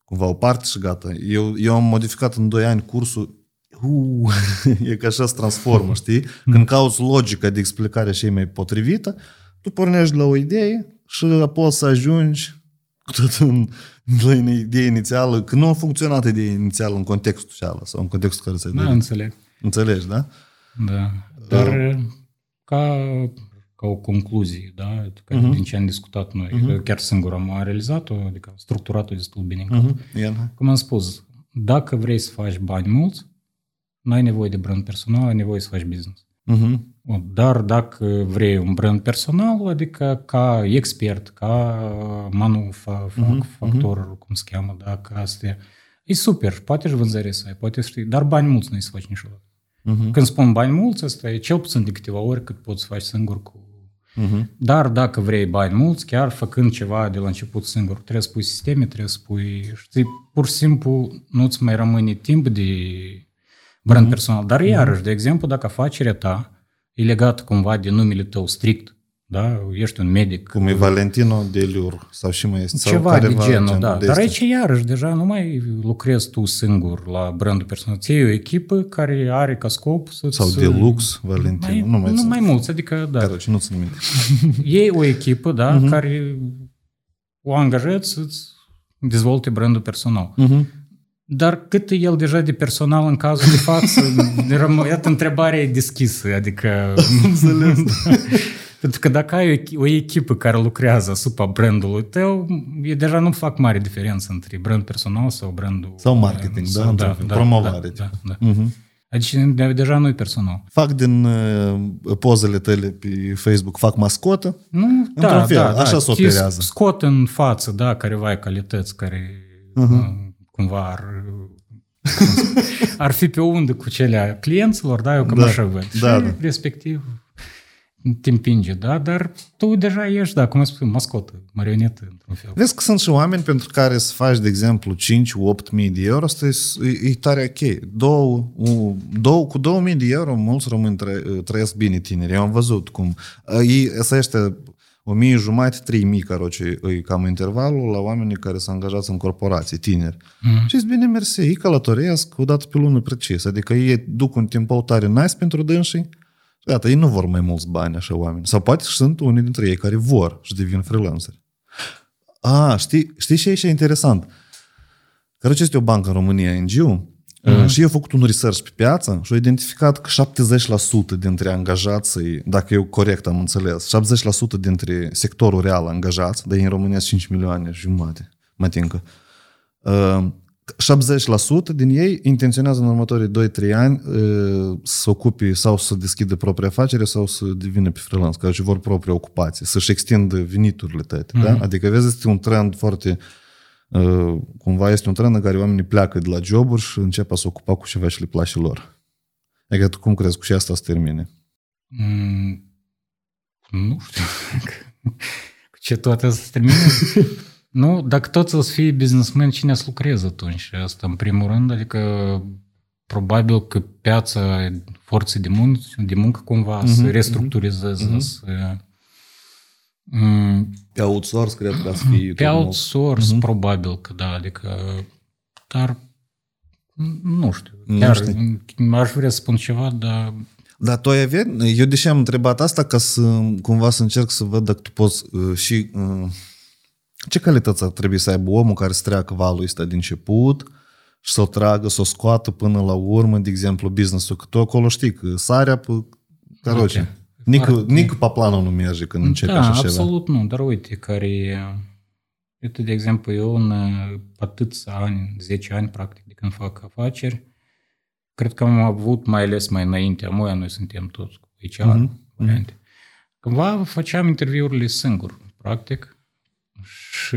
cumva o parte și gata. Eu, eu am modificat în 2 ani cursul Uu, e ca așa se transformă, știi? Când cauți logica de explicare și e mai potrivită, tu pornești la o idee și poți să ajungi tot în, la ideea inițială, că nu a funcționat ideea inițială în contextul cealaltă sau în contextul care ți-ai Da, dorit. înțeleg. Înțelegi, da? Da. Dar ca, ca o concluzie, da, ca din ce am discutat noi, chiar singur am realizat-o, adică am structurat-o destul bine în cap. Ian, Cum am spus, dacă vrei să faci bani mulți, nu ai nevoie de brand personal, ai nevoie să faci business. Mhm. Dar dacă vrei un brand personal, adică ca expert, ca manufactor, cum se cheamă, da, ca astea, e super, poate și vânzări să ai, poate știi, dar bani mulți nu-i să faci niciodată. Când spun bani mulți, asta e cel puțin de câteva ori cât poți să faci singur cu... Dar dacă vrei bani mulți, chiar făcând ceva de la început singur, trebuie să pui sisteme, trebuie să pui... Știi, pur și simplu nu-ți mai rămâne timp de brand personal. Dar iarăși, de exemplu, dacă afacerea ta e legată cumva de numele tău strict, da? ești un medic, Cum e Valentino Deliur sau și mai este. sau ceva de careva genul, da. de Dar astea. aici, iarăși, deja nu mai lucrezi tu singur la brandul personal. Ți o echipă care are ca scop să Sau Deluxe, Valentino, mai, nu mai nu țin. mai mulți, adică, da. Corect, nu țin minte. Ei o echipă, da, Mhm. care o angajați să-ți dezvolte brandul personal. Mhm. Dar cât e el deja de personal în cazul de față, răm- iată, întrebarea e deschisă, adică... Înțeles. Pentru că dacă ai o echi- o echipă care lucrează asupra brandului tău, e deja nu fac mare diferență între brand personal sau brandul... Sau marketing, da, într-un fel, promovare, Da, da, Mhm. da. Adică de- deja nu e personal. Fac din uh, pozele tale pe Facebook, fac mascotă. Nu, Într-un da, fel, da, așa da. se Ți operează. Scot în față, da, careva calități care uh, cumva ar, cum să- ar fi pe undă cu cele a clienților, da, eu cam Da, așa văd. da, și da. respectiv te împinge, da, dar tu deja ești, da, cum ai spus, mascotă, marionetă, într-un fel. Vezi că sunt și oameni pentru care să faci, de exemplu, 5-8 mii de euro, asta e, e, e tare ok. Două, u- două, cu 2000 de euro, mulți români tră, trăiesc bine tineri. Eu am văzut cum. Ei, asta este o mie jumate, trei mii, caroce, e cam intervalul la oamenii care sunt angajați în corporații, tineri. Mm. Și zic, bine, mersi, ei călătoresc o dată pe lună precis. Adică ei duc un timp tare nice pentru dânsii, și gata, ei nu vor mai mulți bani, așa oameni. Sau poate și sunt unii dintre ei care vor și devin freelanceri. A, știi, știi ce e și interesant? Căruci este o bancă în România, NGU, mm-hmm. și eu făcut un research pe piață și au identificat că 70% dintre angajații, dacă eu corect am înțeles, 70% dintre sectorul real angajați, dar în România sunt 5 milioane și jumate, mă tincă, uh, 70% din ei intenționează în următorii 2-3 ani uh, să ocupe sau să deschidă propria afacere sau să devină pe freelance, care vor propria ocupație, să-și extindă veniturile tăte. Mm-hmm. Da? Adică, vezi, este un trend foarte uh, cumva este un trend în care oamenii pleacă de la joburi și încep a se ocupa cu ceva și le place lor. Adică tu cum crezi cu și asta se termine? Mm, nu știu. cu ce toate să se termine? nu, dacă tot să fii businessman, cine să lucrezi atunci? Asta în primul rând, adică probabil că piața forței de muncă, de muncă cumva mm-hmm, se restructurizeze, mm-hmm. să... Mm, Pe outsource, cred că să fie pe outsource, mm-hmm. probabil că da, adică, dar nu știu. Nu Chiar știu. aș vrea să spun ceva, dar Dar tu ai avea, eu deși am întrebat asta ca să cumva să încerc să văd dacă tu poți uh, și uh, Ce calități ar trebui să aibă omul care să treacă valul ăsta din început și să-l tragă, să o scoată până la urmă, de exemplu, business-ul, că tu acolo știi că sarea pe... Caroce. Ok. Nici, Foarte- nici pe planul nu merge când începe da, așa ceva. absolut nu, dar uite, care... Uite, de exemplu, eu în uh, atâția ani, 10 ani, practic, de când fac afaceri, cred că am avut, mai ales mai înainte, amoia, noi suntem toți cu HR, Mhm, variante. Cândva făceam interviurile singur, practic, și...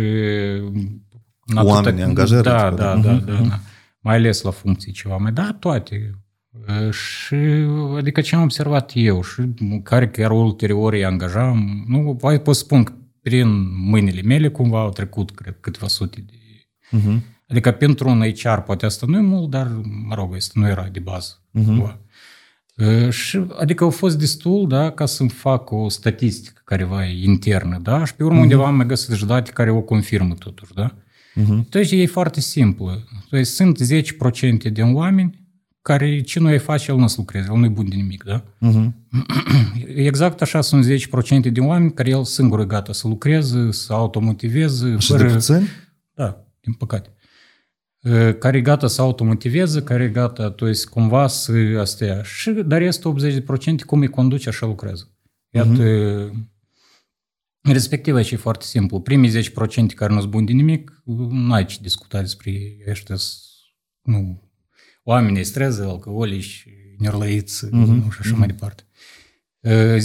în Oamenii, angajați, Da, adică, da, da. da, Mhm, da, da. Mai ales la funcții ceva mai, da, toate. Uh, Și, adică ce am observat eu și care chiar ulterior îi angajam, nu, voi pot spun că prin mâinile mele cumva au trecut, cred, câteva sute de... Mhm. Adică pentru un HR poate asta nu e mult, dar, mă rog, asta nu era de bază. Cumva. Uh, Și, adică au fost destul, da, ca să-mi fac o statistică careva internă, da, și pe urmă undeva am mai găsit și date care o confirmă totuși, da. Deci e foarte simplu. Deci sunt 10% din oameni care ce nu îi face, el nu o să lucreze, el nu e bun de nimic, da? Mhm. Exact așa sunt 10% din oameni care el singur e gata să lucreze, să automotiveze, Și de puțini? da, din păcate. Uh, Care e gata să automotiveze, care e gata, to есть, cumva să astea. Și, dar restul 80% cum îi conduce, așa lucrează. Iată, respectiv aici e foarte simplu. Primii 10% care nu sunt buni de nimic, n-ai ce discuta despre ei. Ăștia sunt, nu, oamenii streză, alcoolici, nerlăiți, nu, și așa mai departe. Uh,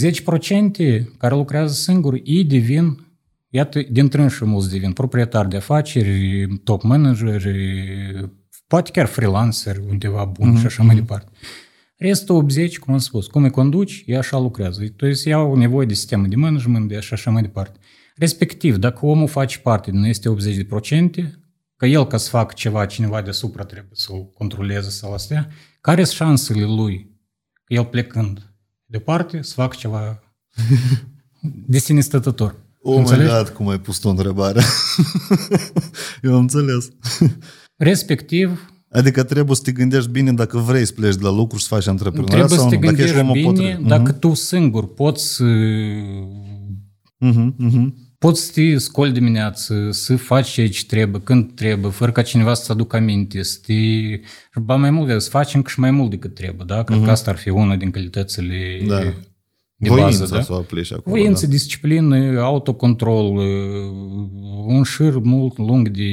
10% care lucrează singuri, ei devin Iată, din trânsul mulți devin proprietari de afaceri, top manageri, poate chiar freelancer undeva bun mm-hmm. și mhm, așa mai mhm. departe. Restul 80, cum am spus, cum îi conduci, e așa lucrează. Deci au nevoie de sisteme de management de așa, așa mai departe. Respectiv, dacă omul face parte din este 80%, că el ca să facă ceva, cineva deasupra trebuie să o controleze sau astea, care sunt șansele lui, el plecând departe, să facă ceva de? Oh my God, cum ai pus tu întrebare. Eu am înțeles. Respectiv, Adică trebuie să te gândești bine dacă vrei să pleci de la lucru și să faci antreprenoriat trebuie sau să te nu. Dacă ești gândești omul bine potrivit. dacă tu singur poți să, Mhm, mhm. poți să te scoli dimineață, să faci ce trebuie, când trebuie, fără ca cineva să-ți aducă aminte, să te... și Ba mai mult, să faci încă și mai mult decât trebuie, da? Cred că asta ar fi una din calitățile Da. De Voința bază, da? să o aplici acolo. Voință, da. disciplină, autocontrol, un șir mult lung de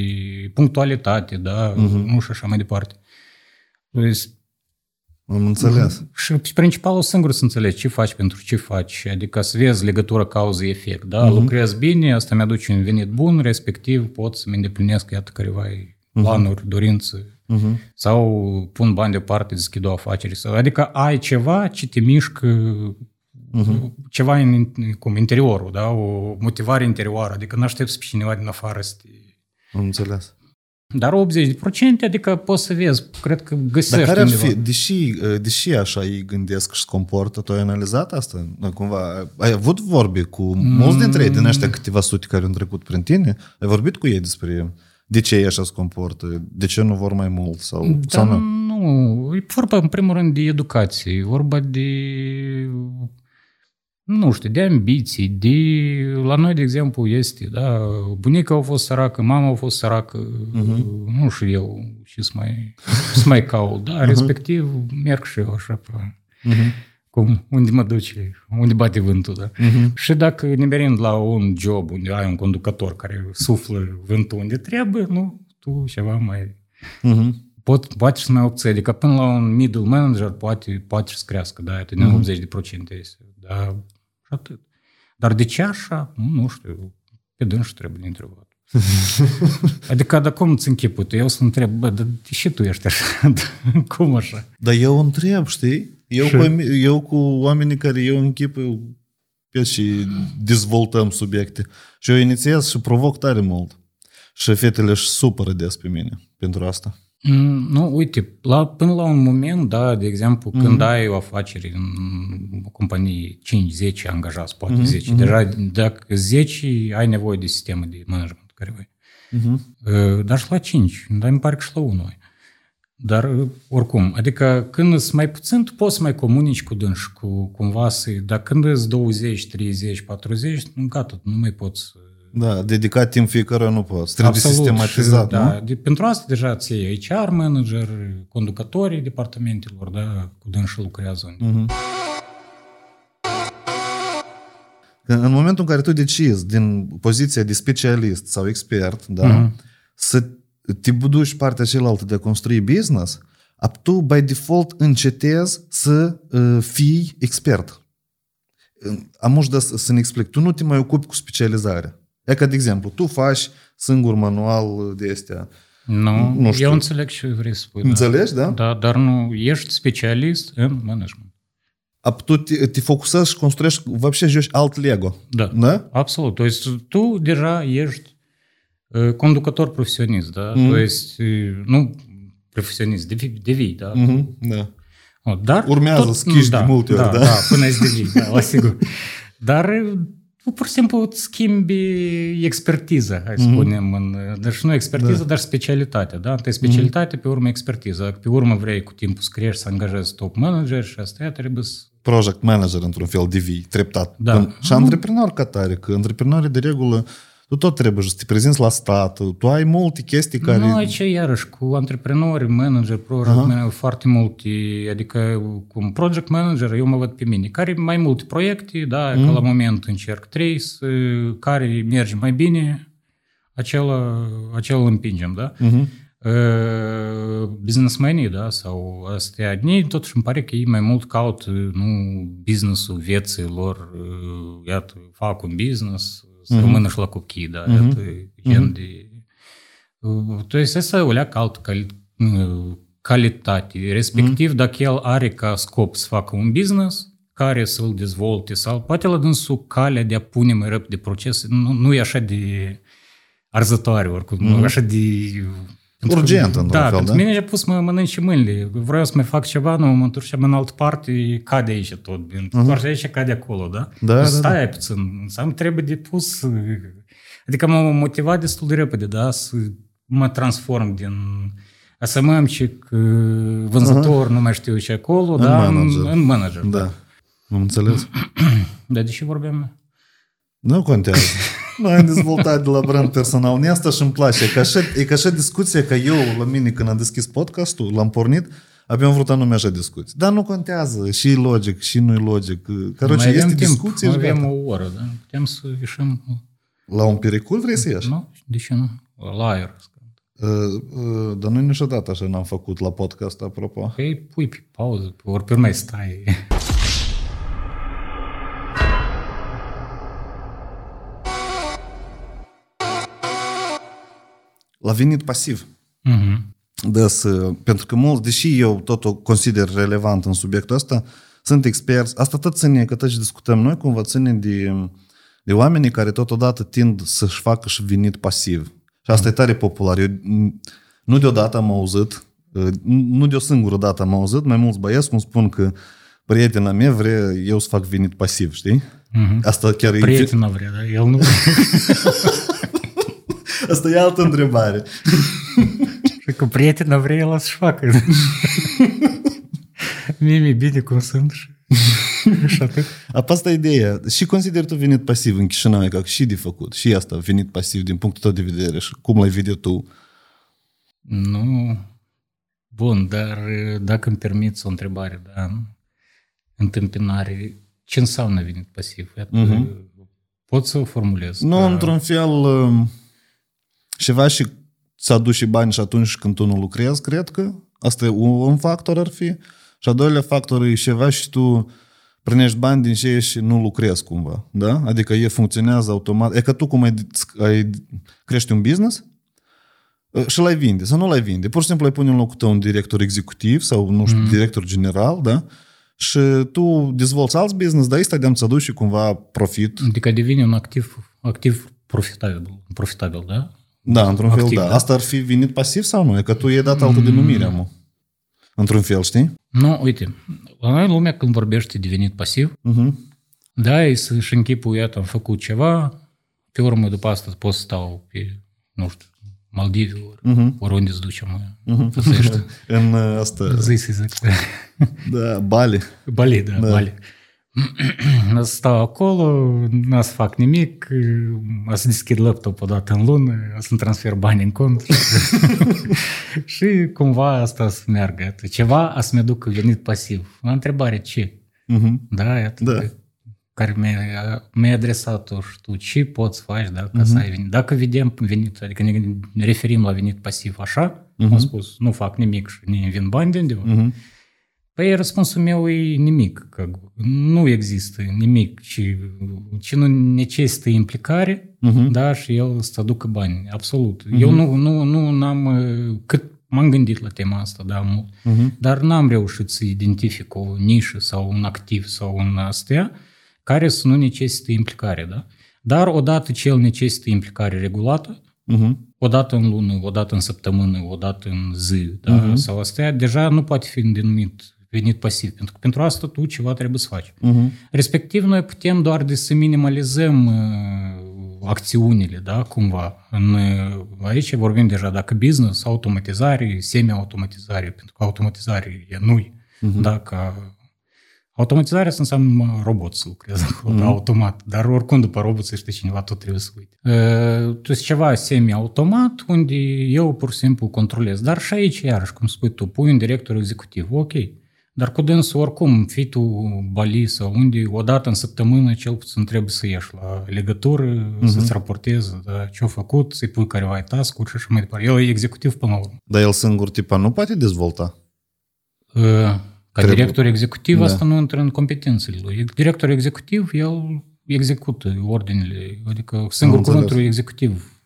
punctualitate, da? Nu și așa mai departe. Deci, Am înțeles. Și principalul singur să înțelegi ce faci pentru ce faci, adică să vezi legătura cauză-efect, da? Uh-huh. Lucrez bine, asta mi-aduce un venit bun, respectiv pot să-mi îndeplinesc, iată, careva planuri, dorințe, uh-huh. sau pun bani deoparte, deschid o afacere, sau, adică ai ceva ce te mișcă, uh-huh. ceva în cum, interiorul, da? O motivare interioară, adică nu aștepți pe cineva din afară să te... Am înțeles. Dar 80%, adică poți să vezi, cred că găsești Dar care ar undeva. fi, deși, deși așa ei gândesc și se comportă, tu ai analizat asta? Cumva, ai avut vorbe cu mulți dintre ei din ăștia câteva sute care au trecut prin tine? Ai vorbit cu ei despre de ce ei așa se comportă? De ce nu vor mai mult? Sau, Dar sau nu? nu, e vorba în primul rând de educație, e vorba de, nu știu, de ambiții, de... La noi, de exemplu, este, da, bunica a fost săracă, mama a fost săracă, uh-huh. nu știu eu și să mai, să mai caut, da, uh-huh. respectiv merg și eu așa pe... Uh-huh. Cum, unde mă duci, unde bate vântul, da? Uh-huh. Și dacă ne merim la un job unde ai un conducător care suflă vântul unde trebuie, nu, tu ceva mai... Uh-huh pot, poate să mai obții, adică până la un middle manager poate, poate să crească, da, e 90% este, da, atât. Dar de ce așa? Nu, nu știu, pe dânsul trebuie de întrebat. adică, dar cum îți închipui tu? Eu să întreb, bă, dar de ce tu ești așa? cum așa? Dar eu întreb, știi? Eu cu, eu cu oamenii care eu închip pe și dezvoltăm subiecte. Și eu inițiez și provoc tare mult. Și fetele își supără des pe mine pentru asta. Mm, Nu, uite, la, până la un moment, da, de exemplu, mm-hmm. când ai o afacere în o companie 5-10 angajați, poate mm-hmm. 10, deja dacă 10 ai nevoie de sistemă de management care voi. Mm-hmm. Dar și la 5, dar îmi pare că și la 1 ai. Dar oricum, adică când sunt mai puțin, tu poți să mai comunici cu dânsi, cu cumva să... Dar când sunt 20, 30, 40, nu, gata, nu mai poți să Da, dedicat timp fiecare nu poți. Trebuie Absolut, sistematizat, și, nu? da, de, pentru asta deja ți HR manager, conducătorii departamentelor, da, cu dânsul lucrează. Mhm. Că în momentul în care tu decizi din poziția de specialist sau expert, da, Mhm. să te duci partea cealaltă de a construi business, ap tu, by default, încetezi să uh, fii expert. Am uși să, să ne explic. Tu nu te mai ocupi cu specializarea. E ca, de exemplu, tu faci singur manual de astea. Nu, Nu știu. eu înțeleg ce vrei să spui. Înțelegi, da? Da, dar nu, ești specialist în management. Ap tu te, te focusezi și construiești, вообще joci alt Lego. Da. Da? Absolut. То есть tu deja ești uh, conducător profesionist, da? Mhm. То есть, uh, nu profesionist, devii, devii da? Mhm, da. O, Dar Urmează tot, schiși da, de multe ori, da? da? Da, până îți devii, da, la sigur. Dar tu pur și simplu îți schimbi expertiza, hai să Mhm. spunem. În, deci nu expertiză, dar specialitate. Da? Întâi specialitate, pe urmă expertiză. Dacă pe urmă vrei cu timpul să crești, să angajezi top manager și asta trebuie să... project manager într-un fel devii, treptat. Da. Când- Și antreprenor ca tare, că antreprenorii de regulă, tu tot trebuie să te prezinți la stat, tu ai multe chestii care... Nu, aici iarăși cu antreprenori, manager, project Aha. manager, foarte multe, adică cu un project manager, eu mă văd pe mine, care mai multe proiecte, da, Mm. că la moment încerc trei, să, care merge mai bine, acela, acela îl împingem, da? Mhm. Uh, businessmenii, da, sau astea, ei totuși îmi pare că ei mai mult caută, nu, businessul vieții lor, uh, iată, fac un business, să Mhm. rămână și la copii, da, iată, gen de... Uh, То есть asta o leacă altă cali- uh, calitate, respectiv dacă el are ca scop să facă un business care să-l dezvolte sau poate la dânsul calea de a pune mai repede proces, nu, nu e așa de arzătoare oricum, nu așa de... pentru că- Urgent, într-un da, fel, pentru da? mine a pus să mă mănânce mâinile. Vreau să mai fac ceva, nu mă întorceam în altă parte, cade aici tot. Întoarce aici, cade acolo, da? Da, Nu da, Stai puțin, înseamnă trebuie de pus... Adică m-a motivat destul de repede, da, să mă transform din asămămcic, vânzător, nu mai știu ce acolo, În da, manager. În, în manager. Da. Am înțeles. Dar de ce vorbeam? Nu contează. Noi am dezvoltat de la brand personal. Mie asta și îmi place. E ca așa, e ca așa discuție că eu, la mine, când am deschis podcastul, l-am pornit, abia am vrut anume așa discuții. Dar nu contează. Și e logic, și nu e logic. Caroce, mai este avem timp, discuție mai și avem gata. o oră, da? Putem să ieșim... La un pericol vrei să ieși? Nu? De ce nu? La aer. Uh, uh, dar noi niciodată așa n-am făcut la podcast, apropo. Păi pui pe pauză, ori pe urmă stai. La venit pasiv. Mhm. Des, uh, pentru că mulți, deși eu tot o consider relevant în subiectul ăsta, sunt experți. Asta tot ține, că tot ce discutăm noi, cumva ține de, de oamenii care totodată tind să-și facă și venit pasiv. Și asta e tare popular. Eu m, nu deodată am auzit, uh, nu de o singură dată am auzit, mai mulți băieți cum spun că prietena mea vrea eu să fac venit pasiv, știi? Asta chiar e... Prietena vrea, da? El nu... Asta e altă întrebare. Și că prietena vrea, el să-și facă. Mie mi-e bine cum sunt și, și atât. Apa asta e ideea. Și consider tu venit pasiv în Chișinău, ca și de făcut. Și asta, venit pasiv din punctul tău de vedere și cum l-ai vede tu. Nu... Bun, dar dacă îmi permiți o întrebare, da? Întâmpinare, ce înseamnă venit pasiv? Iată, Pot să o formulez? Nu, ca- într-un fel, um, ceva și să aduci și bani și atunci când tu nu lucrezi, cred că. Asta e un, un factor ar fi. Și a doilea factor e ceva și tu primești bani din ce și nu lucrezi cumva. Da? Adică e funcționează automat. E că tu cum ai, ai crești un business și l-ai vinde sau nu l-ai vinde. Pur și simplu ai pune în locul tău un director executiv sau, nu știu, mm. director general, da? Și tu dezvolți alți business, dar ăsta de-am să aduci și cumva profit. Adică devine un activ, activ profitabil, profitabil, da? Da, într-un fel, Activ, da. da. Asta ar fi venit pasiv sau nu? E că tu i-ai dat altă denumire, mă. Într-un fel, știi? Nu, uite, la noi lumea când vorbește de venit pasiv, Uh-huh. da, e să-și închipul, iată, am făcut ceva, pe urmă după asta pot să stau pe, nu știu, Maldive, ori, uh-huh. oriunde îți ducem, uh-huh. făsește. În uh, asta, Zi să zic. da, Bali. Bali, da, da, Bali. stau acolo, nu să fac nimic, o să deschid laptop o dată în lună, o să-mi transfer bani în cont și cumva asta să meargă. Ceva a să-mi aducă venit pasiv. La întrebare ce? Uh-huh. Da, iată. Da. Care mi-a, mi-a adresat-o și tu, ce poți să faci da, ca să ai venit. Dacă vedem venit, adică ne referim la venit pasiv așa, am spus, nu fac nimic și ne vin bani de undeva, Mhm. Păi răspunsul meu e nimic, că nu există nimic ce, ce nu necesită implicare, Mhm. da, și el să aducă bani, absolut. Eu nu, nu, nu n-am, uh, cât m-am gândit la tema asta, da, mult, Mhm. dar n-am reușit să identific o nișă sau un activ sau un astea care să nu necesită implicare, da? Dar odată ce el necesită implicare regulată, Mhm. o dată în lună, o dată în săptămână, o dată în zi, da? sau astea, deja nu poate fi denumit venit pasiv, pentru că pentru asta tu ceva trebuie să faci. Mhm. Respectiv, noi putem doar de să minimalizăm uh, acțiunile, da, cumva. În, uh, aici vorbim deja dacă business, automatizare, semi-automatizare, pentru că automatizare e noi, da, ca Automatizarea să înseamnă robot să lucreze acolo, da, automat. Dar oricum după robot să știe cineva, tot trebuie să uite. Uh, Deci ceva semi-automat unde eu pur și simplu controlez. Dar și aici, iarăși, cum spui tu, pui un director executiv, ok. Dar cu dânsul, oricum, fii tu Bali sau unde, o dată în săptămână, cel puțin trebuie să ieși la legătură, să-ți raportezi da, ce-a făcut, să-i pui careva task-uri și așa mai departe. El e executiv până la urmă. Dar el singur, tipa, nu poate dezvolta. Uh, Ca Trebuie- director executiv, Da. asta nu intră în competențele lui. Director executiv, el execută ordinele, adică singur înțeles. cuvântul executiv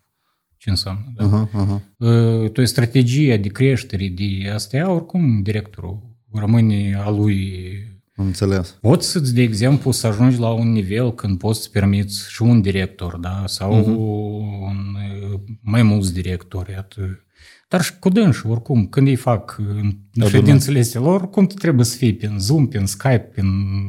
ce înseamnă. Da? Aha, aha. Uh, To e strategia de creștere, de astea, oricum directorul rămâne a lui Am înțeles. Poți să de exemplu, să ajungi la un nivel când poți să permiți și un director, da? sau un, mai mulți directori. Iată. Dar și cu dânși, oricum, când îi fac în Da, ședințele astea lor, oricum tu trebuie să fii prin Zoom, prin Skype, prin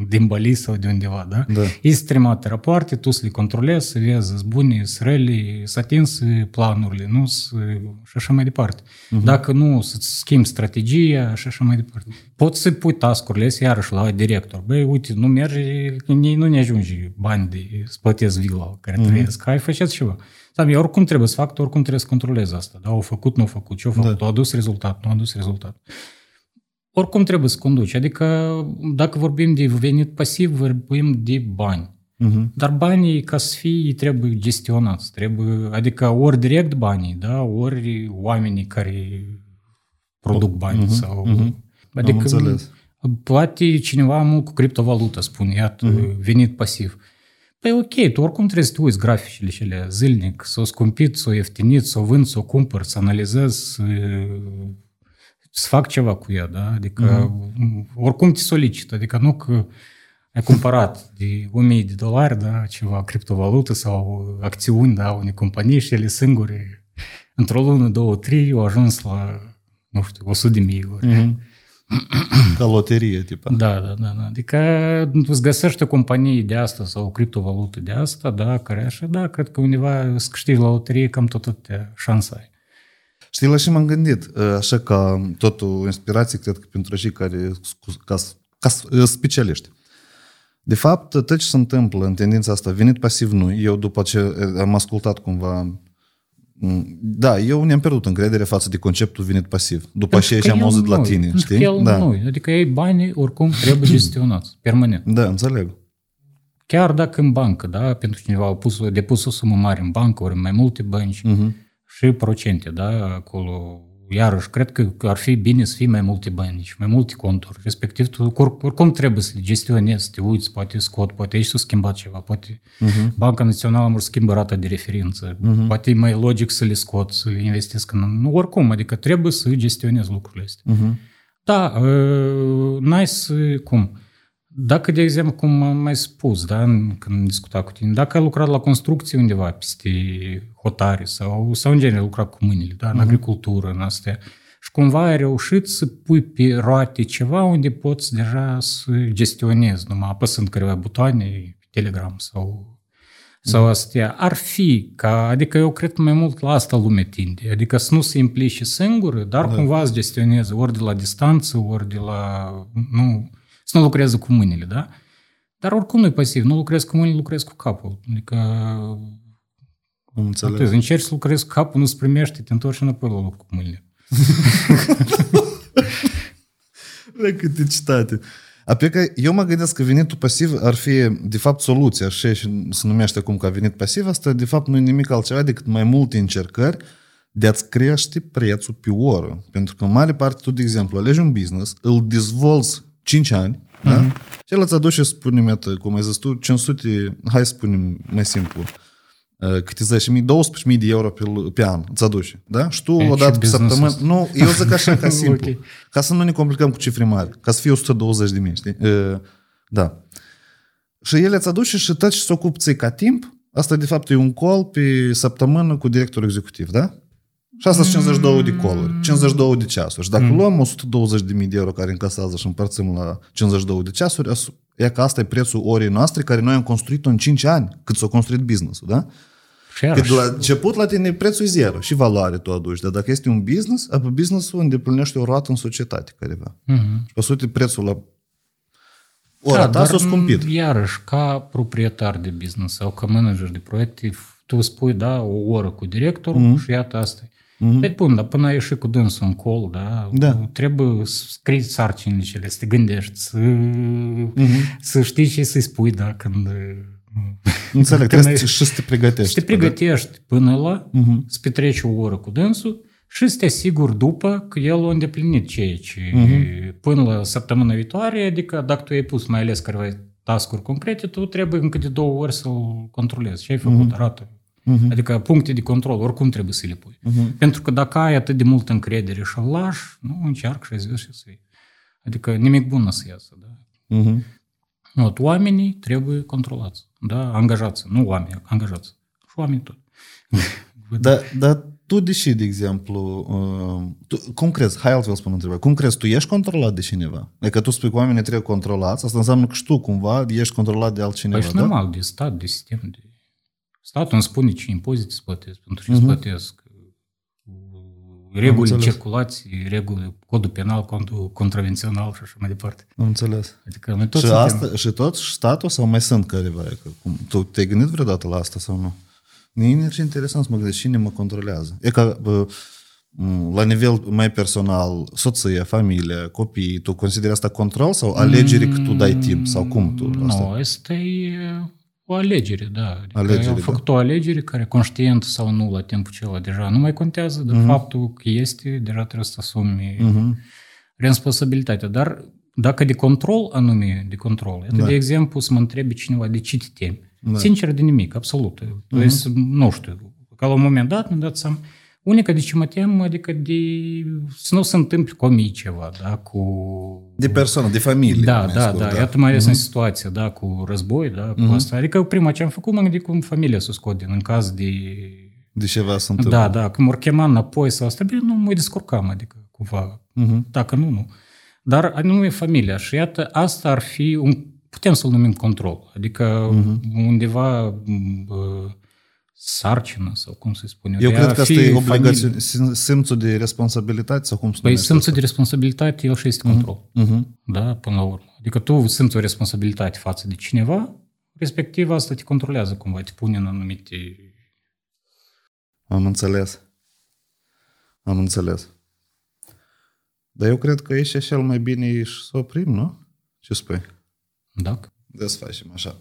din Bali sau de undeva, da? Da. Ei streamate rapoarte, tu să le controlezi, să vezi, sunt bune, sunt rele, să atinzi planurile, nu? Să, și așa mai departe. Dacă nu, să-ți schimbi strategia și așa mai departe. Poți să pui task-urile astea iarăși la director. Băi, uite, nu merge, nu ne ajunge bani de să plătesc vila la care trăiesc. Hai, faceți ceva. Dar eu oricum trebuie să fac, tu oricum trebuie să controlez asta. Da, au făcut, nu au făcut, ce au făcut, da. a adus rezultat, nu a adus rezultat. Oricum trebuie să conduci. Adică, dacă vorbim de venit pasiv, vorbim de bani. Mhm. Dar banii, ca să fie, trebuie gestionați. Trebuie, adică ori direct banii, da? ori oamenii care produc bani. Sau, mhm. Adică, înțeles. poate cineva mult cu criptovalută spune, iată, venit pasiv. Păi ok, tu oricum trebuie să te uiți graficele cele zilnic, să o scumpit, să o ieftinit, să o vând, să o cumpăr, să analizezi, să, să fac ceva cu ea, da? Adică oricum te solicită, adică nu că ai cumpărat de 1000 de dolari, da, ceva criptovalută sau acțiuni, da, unei companii și ele singure, într-o lună, două, trei, au ajuns la, nu știu, 100 de mii. ori. Mhm. Ca loterie, tipa. Da, da, da, da. Adică îți găsești o companie de asta sau o criptovalută de asta, da, care așa, da, cred că undeva să câștigi la loterie cam tot atâtea șanse ai. Știi, la și m-am gândit, așa ca totul inspirație, cred că pentru cei care, scu- ca, ca specialiști. De fapt, tot ce se întâmplă în tendința asta, venit pasiv nu, eu după ce am ascultat cumva, da, eu ne-am pierdut încredere față de conceptul venit pasiv. După aceea ce am auzit la tine, Pentru știi? că el Da. nu. Adică ei banii oricum trebuie gestionați, permanent. da, înțeleg. Chiar dacă în bancă, da, pentru cineva au pus, depus o sumă mare în bancă, ori în mai multe bănci Mhm. și procente, da, acolo. Iarăși, cred că ar fi bine să fie mai multe bănci, mai multe conturi. Respectiv, tu or- oricum trebuie să le gestionezi, să te uiți, poate scot, poate aici s-a schimbat ceva, poate Mhm. Banca Națională mă schimbă rata de referință, poate e mai logic să le scot, să le investesc în... Nu, oricum, adică trebuie să gestionezi lucrurile astea. Mhm. Da, uh, n-ai să... Cum? Dacă, de exemplu, cum am mai spus, da, în- când am discutat cu tine, dacă ai lucrat la construcție undeva peste hotare sau, sau în genere lucrat cu mâinile, da, în agricultură, în astea, și cumva ai reușit să pui pe roate ceva unde poți deja să gestionezi, numai apăsând careva butoane, Telegram sau sau astea, ar fi ca, adică eu cred că mai mult la asta lume tinde, adică să nu se implice singură, dar da. cumva să gestioneze ori de la distanță, ori de la, nu, să nu lucreze cu mâinile, da? Dar oricum nu e pasiv. Nu lucrezi cu mâinile, lucrezi cu capul. Adică Am înțeles. tu încerci să lucrezi cu capul, nu-ți primești, te întorci înapoi la loc cu mâinile. Bă, câte citate. Apoi că eu mă gândesc că venitul pasiv ar fi, de fapt, soluția, așa și se numește acum ca venit pasiv, asta de fapt nu e nimic altceva decât mai multe încercări de a-ți crește prețul pe oră. Pentru că în mare parte tu, de exemplu, alegi un business, îl dezvolți 5 ani, da? Și el îți aduce, spunem, iată, cum ai zis tu, 500, hai să spunem mai simplu, uh, câte 10.000, 12.000 de euro pe, l- pe an îți aduce, da? Și tu E, odată și pe business-ul săptămână, nu, eu zic așa ca simplu, Ok. ca să nu ne complicăm cu cifre mari, ca să fie 120 de mii, știi? Uh, Da. Și el îți aduce și tot ce se ocupă ție ca timp, asta de fapt e un call pe săptămână cu directorul executiv, da? Și asta sunt 52 de call 52 de ceasuri. Și dacă luăm 120 de mii de euro care încasează și împărțim la 52 de ceasuri, as- e că asta e prețul orei noastre care noi am construit-o în 5 ani, cât s-a construit business-ul, da? Și Că iarăși, de la început la tine prețul e zero și valoare tu aduci, dar dacă este un business, apoi business-ul îndeplinește o roată în societate careva. Mhm. Și pe suite prețul la ora ta s-a scumpit. Iarăși, ca proprietar de business sau ca manager de proiecte, tu spui, da, o oră cu directorul Mhm. mm-hmm. și iată asta e. Mm-hmm. Păi bun, dar până ai ieșit cu dânsul în call, da, Da. trebuie să scrii sarcinile cele, să te gândești, să, Mhm. mm-hmm. să știi ce să-i spui, da, când... Înțeleg, când trebuie ai- să- și să te pregătești. Să te pregătești până la, Mhm. să petreci o oră cu dânsul și să te asiguri după că el a îndeplinit ceea ce Mhm. până la săptămâna viitoare, adică dacă tu ai pus mai ales careva task-uri concrete, tu trebuie încă de două ori să-l controlezi. Ce ai făcut, arată. Uh-huh. Adică puncte de control, oricum trebuie să le pui. Uh-huh. Pentru că dacă ai atât de mult încredere și îl lași, nu, încearcă și îți vezi și să Adică nimic bun nu să iasă. Da? Uh-huh. Not, oamenii trebuie controlați. Da? Angajați. Nu oameni, angajați. Și oamenii tot. da, da, tu deși, de exemplu, uh, tu, cum crezi, hai altfel spun întrebarea, cum crezi, tu ești controlat de cineva? Adică tu spui că oamenii trebuie controlați, asta înseamnă că și tu cumva ești controlat de altcineva, păi da? normal, de stat, de sistem, de Statul îmi spune ce impozite să plătesc, pentru ce să plătesc. Reguli de înțeles. circulație, reguli, codul penal, codul contravențional și așa mai departe. Am înțeles. Adică noi toți și, suntem... asta, și tot și statul sau mai sunt careva? Că, cum, tu te-ai gândit vreodată la asta sau nu? Mie e și interesant să mă gândesc cine mă controlează. E ca bă, m, la nivel mai personal, soția, familia, copii, tu consideri asta control sau alegere că tu dai timp? Sau cum tu? Asta? Nu, asta e o alegere, da. Adică alegere, am făcut da. o alegere care, conștient sau nu, la timpul acela deja nu mai contează, dar uh-huh. faptul că este, deja trebuie să asumi uh-huh. responsabilitatea. Dar dacă de control anume, de control, iată, da. de exemplu, să mă întrebe cineva de ce te temi. Da. Sincer, de nimic, absolut. Uh-huh. Deci, nu știu, ca la un moment dat mi-am dat seama unica de ce mă tem, adică de să nu se întâmple cu mie ceva, da, cu... De persoană, de familie. Da, mai da, scurt, da, iată mai ales în situația, da, cu război, da, cu asta. Adică prima ce am făcut, m-am gândit cum familia să o scot din în caz de... De ceva se întâmplă. Da, da, când m-or chema înapoi sau asta, bine, nu mă descurcam, adică cumva. Dacă nu, nu. Dar anume familia. Și iată, asta ar fi un, putem să-l numim control. Adică undeva bă, sarcină sau cum să spun Eu de cred a că asta fi e familie. obligație, sim- simțul de responsabilitate sau cum se Păi numește simțul asta? de responsabilitate, el și este control. Mhm. Da, până la urmă. Adică tu simți o responsabilitate față de cineva, respectiv asta te controlează cumva, te pune în anumite... Am înțeles. Am înțeles. Dar eu cred că e și cel mai bine e și să oprim, nu? Ce spui? Dacă? Da, să facem așa.